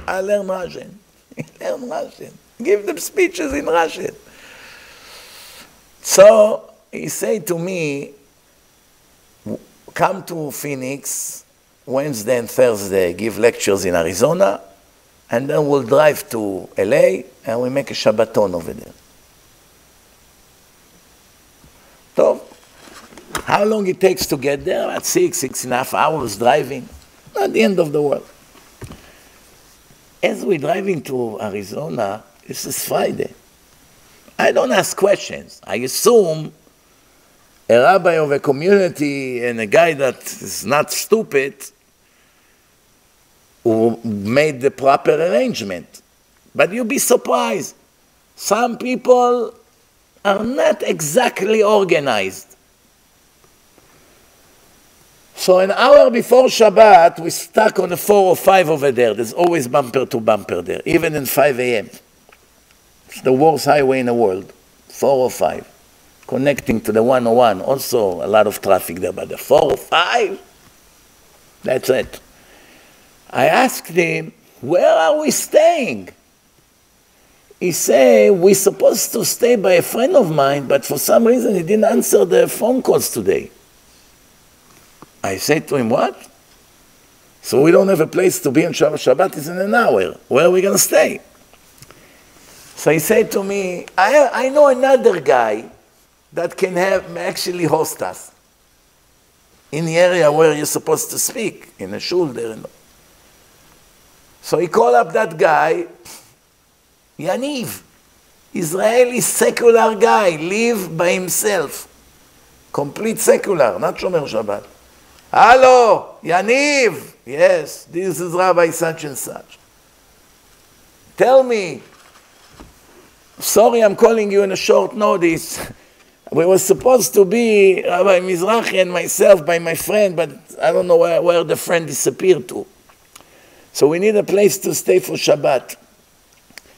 I learn Russian. He learn Russian. Give them speeches in Russian. So he said to me, come to Phoenix Wednesday and Thursday, give lectures in Arizona, and then we'll drive to LA and we make a Shabbaton over there. So, how long it takes to get there? About six, six and a half hours driving. Not the end of the world. As we're driving to Arizona, this is Friday. I don't ask questions. I assume a rabbi of a community and a guy that is not stupid who made the proper arrangement. But you'll be surprised. Some people are not exactly organized. So an hour before Shabbat, we stuck on the 405 over there. There's always bumper to bumper there, even in 5 a.m. It's the worst highway in the world, 405, connecting to the 101. Also a lot of traffic there, but the 405, that's it. I asked him, where are we staying? he said, we're supposed to stay by a friend of mine, but for some reason he didn't answer the phone calls today. I said to him, what? So we don't have a place to be on Shabbat. Shabbat is in an hour. Where are we going to stay? So he said to me, I, I know another guy that can have actually host us in the area where you're supposed to speak, in a shul there. So he called up that guy, Yaniv, Israeli secular guy, live by himself. Complete secular, not Shomer Shabbat. Hello, Yaniv. Yes, this is Rabbi such and such. Tell me, sorry I'm calling you in a short notice. We were supposed to be Rabbi Mizrahi and myself by my friend, but I don't know where, where the friend disappeared to. So we need a place to stay for Shabbat.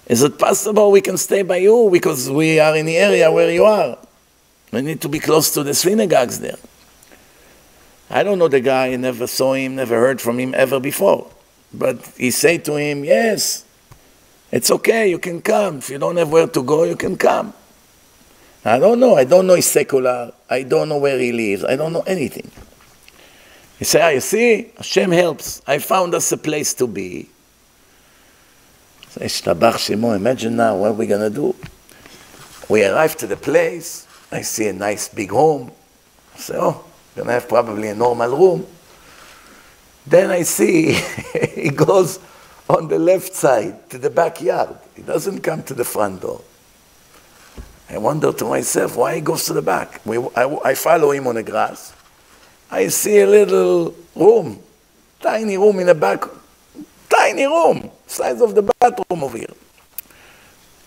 Is it possible we can stay by you because we are in the area where you are? We need to be close to the synagogues there. I don't know the guy, I never saw him, never heard from him ever before. But he said to him, yes, it's okay, you can come. If you don't have where to go, you can come. I don't know. I don't know he's secular. I don't know where he lives. I don't know anything. He said, ah, you see, Hashem helps. I found us a place to be. Imagine now, what we're going to do? We arrive to the place. I see a nice big home. I say, oh, to have probably a normal room. Then I see he goes on the left side to the backyard. He doesn't come to the front door. I wonder to myself why he goes to the back. We, I, I follow him on the grass. I see a little room, tiny room in the back, tiny room, size of the bathroom over here.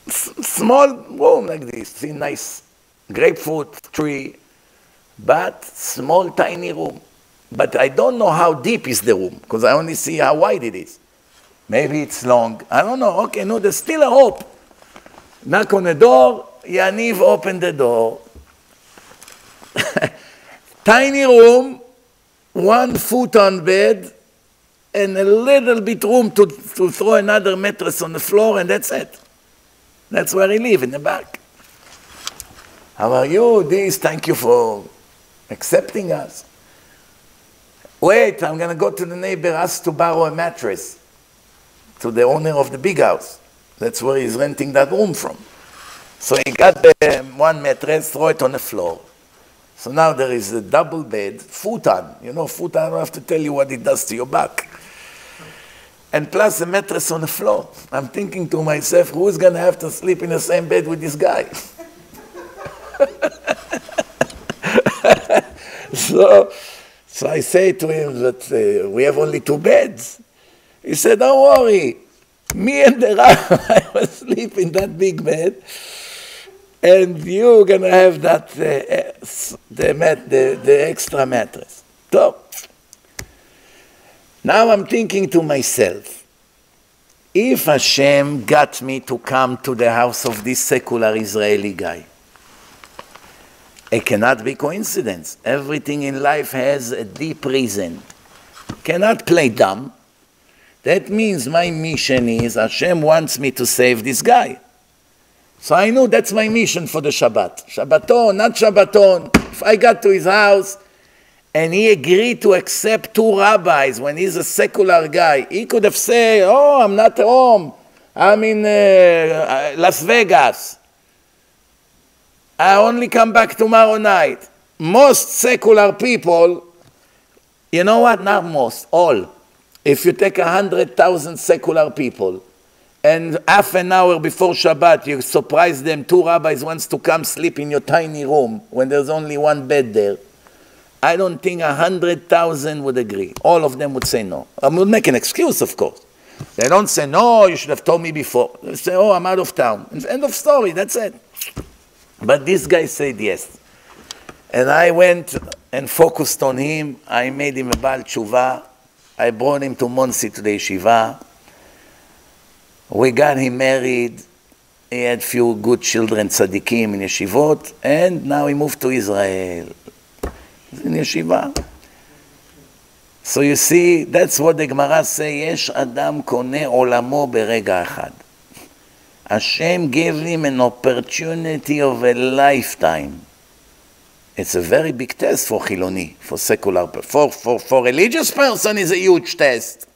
S small room like this, see nice grapefruit tree, but small tiny room. But I don't know how deep is the room, because I only see how wide it is. Maybe it's long. I don't know. Okay, no, there's still a hope. Knock on the door, Yaniv opened the door. Tiny room, one foot on bed, and a little bit room to, to throw another mattress on the floor, and that's it. That's where he live, in the back. How are you? This, thank you for accepting us. Wait, I'm going to go to the neighbor, ask to borrow a mattress to the owner of the big house. That's where he's renting that room from. So he got the one mattress, throw it on the floor. So now there is a double bed, futon. You know, futon, I don't have to tell you what it does to your back. And plus a mattress on the floor. I'm thinking to myself, who's going to have to sleep in the same bed with this guy? so, so I say to him that uh, we have only two beds. He said, don't worry. Me and the rabbi will sleep in that big bed and you're going to have that uh, the, mat, the, the extra mattress. So, now I'm thinking to myself, if Hashem got me to come to the house of this secular Israeli guy, it cannot be coincidence. Everything in life has a deep reason. Cannot play dumb. That means my mission is Hashem wants me to save this guy. So I know that's my mission for the Shabbat. Shabbaton, not Shabbaton. If I got to his house and he agreed to accept two rabbis when he's a secular guy, he could have said, Oh, I'm not home. I'm in uh, Las Vegas. I only come back tomorrow night. Most secular people, you know what? Not most, all. If you take a hundred thousand secular people, and half an hour before Shabbat, you surprise them, two rabbis wants to come sleep in your tiny room when there's only one bed there. I don't think a hundred thousand would agree. All of them would say no. I would make an excuse, of course. They don't say, no, you should have told me before. They say, oh, I'm out of town. End of story, that's it. But this guy said yes. And I went and focused on him. I made him a Baal Tshuva. I brought him to Monsey to the yeshiva. We got him married. He had few good children, tzaddikim in yeshivot, and now he moved to Israel. He's in yeshiva. So you see, that's what the Gemara says, Yes, Adam kone olamo berega אחד. Hashem gave him an opportunity of a lifetime. It's a very big test for Chiloni, for secular, for, for, for religious person is a huge test.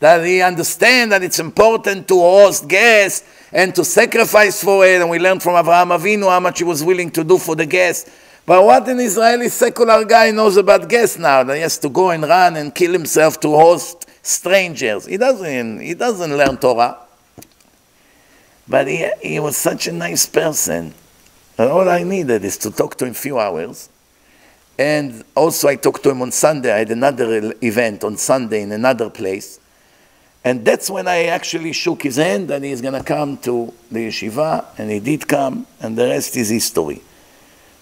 That he understand that it's important to host guests and to sacrifice for it. And we learned from Avraham Avinu how much he was willing to do for the guests. But what an Israeli secular guy knows about guests now? That he has to go and run and kill himself to host strangers. He doesn't, he doesn't learn Torah. But he, he was such a nice person. And all I needed is to talk to him a few hours. And also I talked to him on Sunday. I had another event on Sunday in another place. And that's when I actually shook his hand and he's going to come to the yeshiva. And he did come, and the rest is history.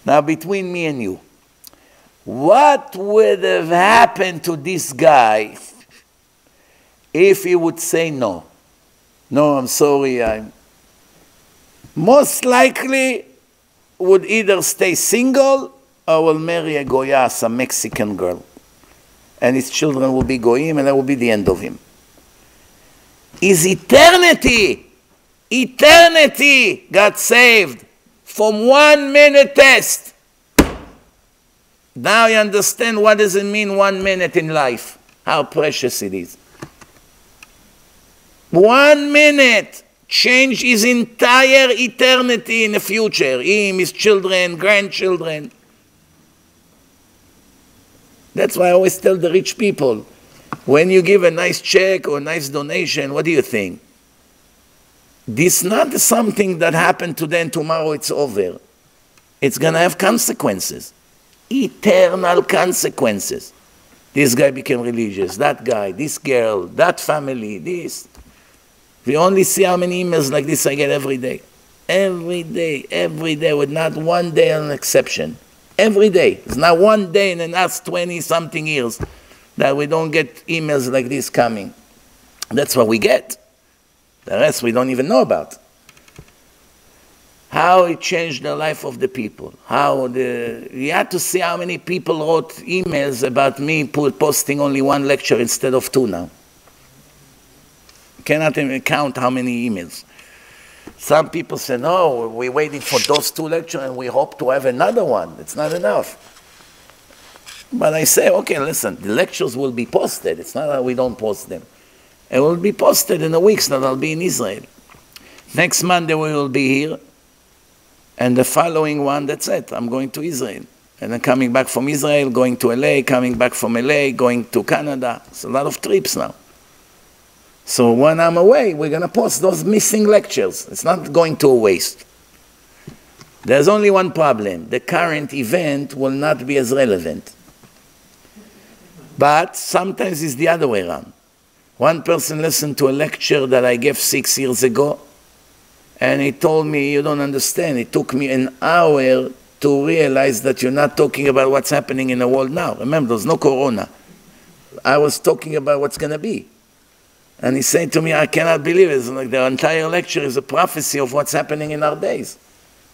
Now, between me and you, what would have happened to this guy if he would say no? No, I'm sorry, I'm most likely would either stay single or will marry a Goya, some Mexican girl. And his children will be Goyim, and that will be the end of him. Is eternity, eternity got saved from one minute test. Now you understand what does it mean one minute in life, how precious it is. One minute change his entire eternity in the future, him, his children, grandchildren. That's why I always tell the rich people, when you give a nice check or a nice donation, what do you think? This is not something that happened today and tomorrow it's over. It's going to have consequences, eternal consequences. This guy became religious, that guy, this girl, that family, this. We only see how many emails like this I get every day. Every day, every day, with not one day an exception. Every day. It's not one day in the last 20 something years that we don't get emails like this coming. That's what we get. The rest we don't even know about. How it changed the life of the people. How the you had to see how many people wrote emails about me posting only one lecture instead of two now. Cannot even count how many emails. Some people say, no, we're waiting for those two lectures and we hope to have another one. It's not enough. But I say, okay, listen, the lectures will be posted. It's not that we don't post them. It will be posted in a week so that I'll be in Israel. Next Monday we will be here. And the following one, that's it. I'm going to Israel. And then coming back from Israel, going to LA, coming back from LA, going to Canada. It's a lot of trips now. So when I'm away, we're going to post those missing lectures. It's not going to waste. There's only one problem. The current event will not be as relevant. But sometimes it's the other way around. One person listened to a lecture that I gave six years ago, and he told me, You don't understand. It took me an hour to realize that you're not talking about what's happening in the world now. Remember, there's no corona. I was talking about what's going to be. And he said to me, I cannot believe it. Like the entire lecture is a prophecy of what's happening in our days.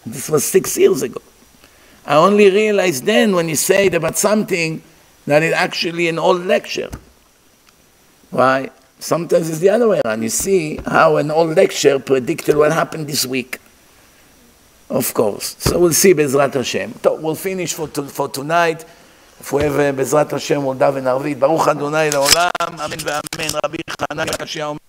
This was six years ago. I only realized then when he said about something that it's actually an old lecture. Why? Sometimes it's the other way around. You see how an old lecture predicted what happened this week. Of course. So we'll see Bezrat Hashem. We'll finish for, for tonight. רפואי ובעזרת השם מולדה ונרבית. ברוך אדוני לעולם, אמן ואמן. רבי חנן קשיא אומר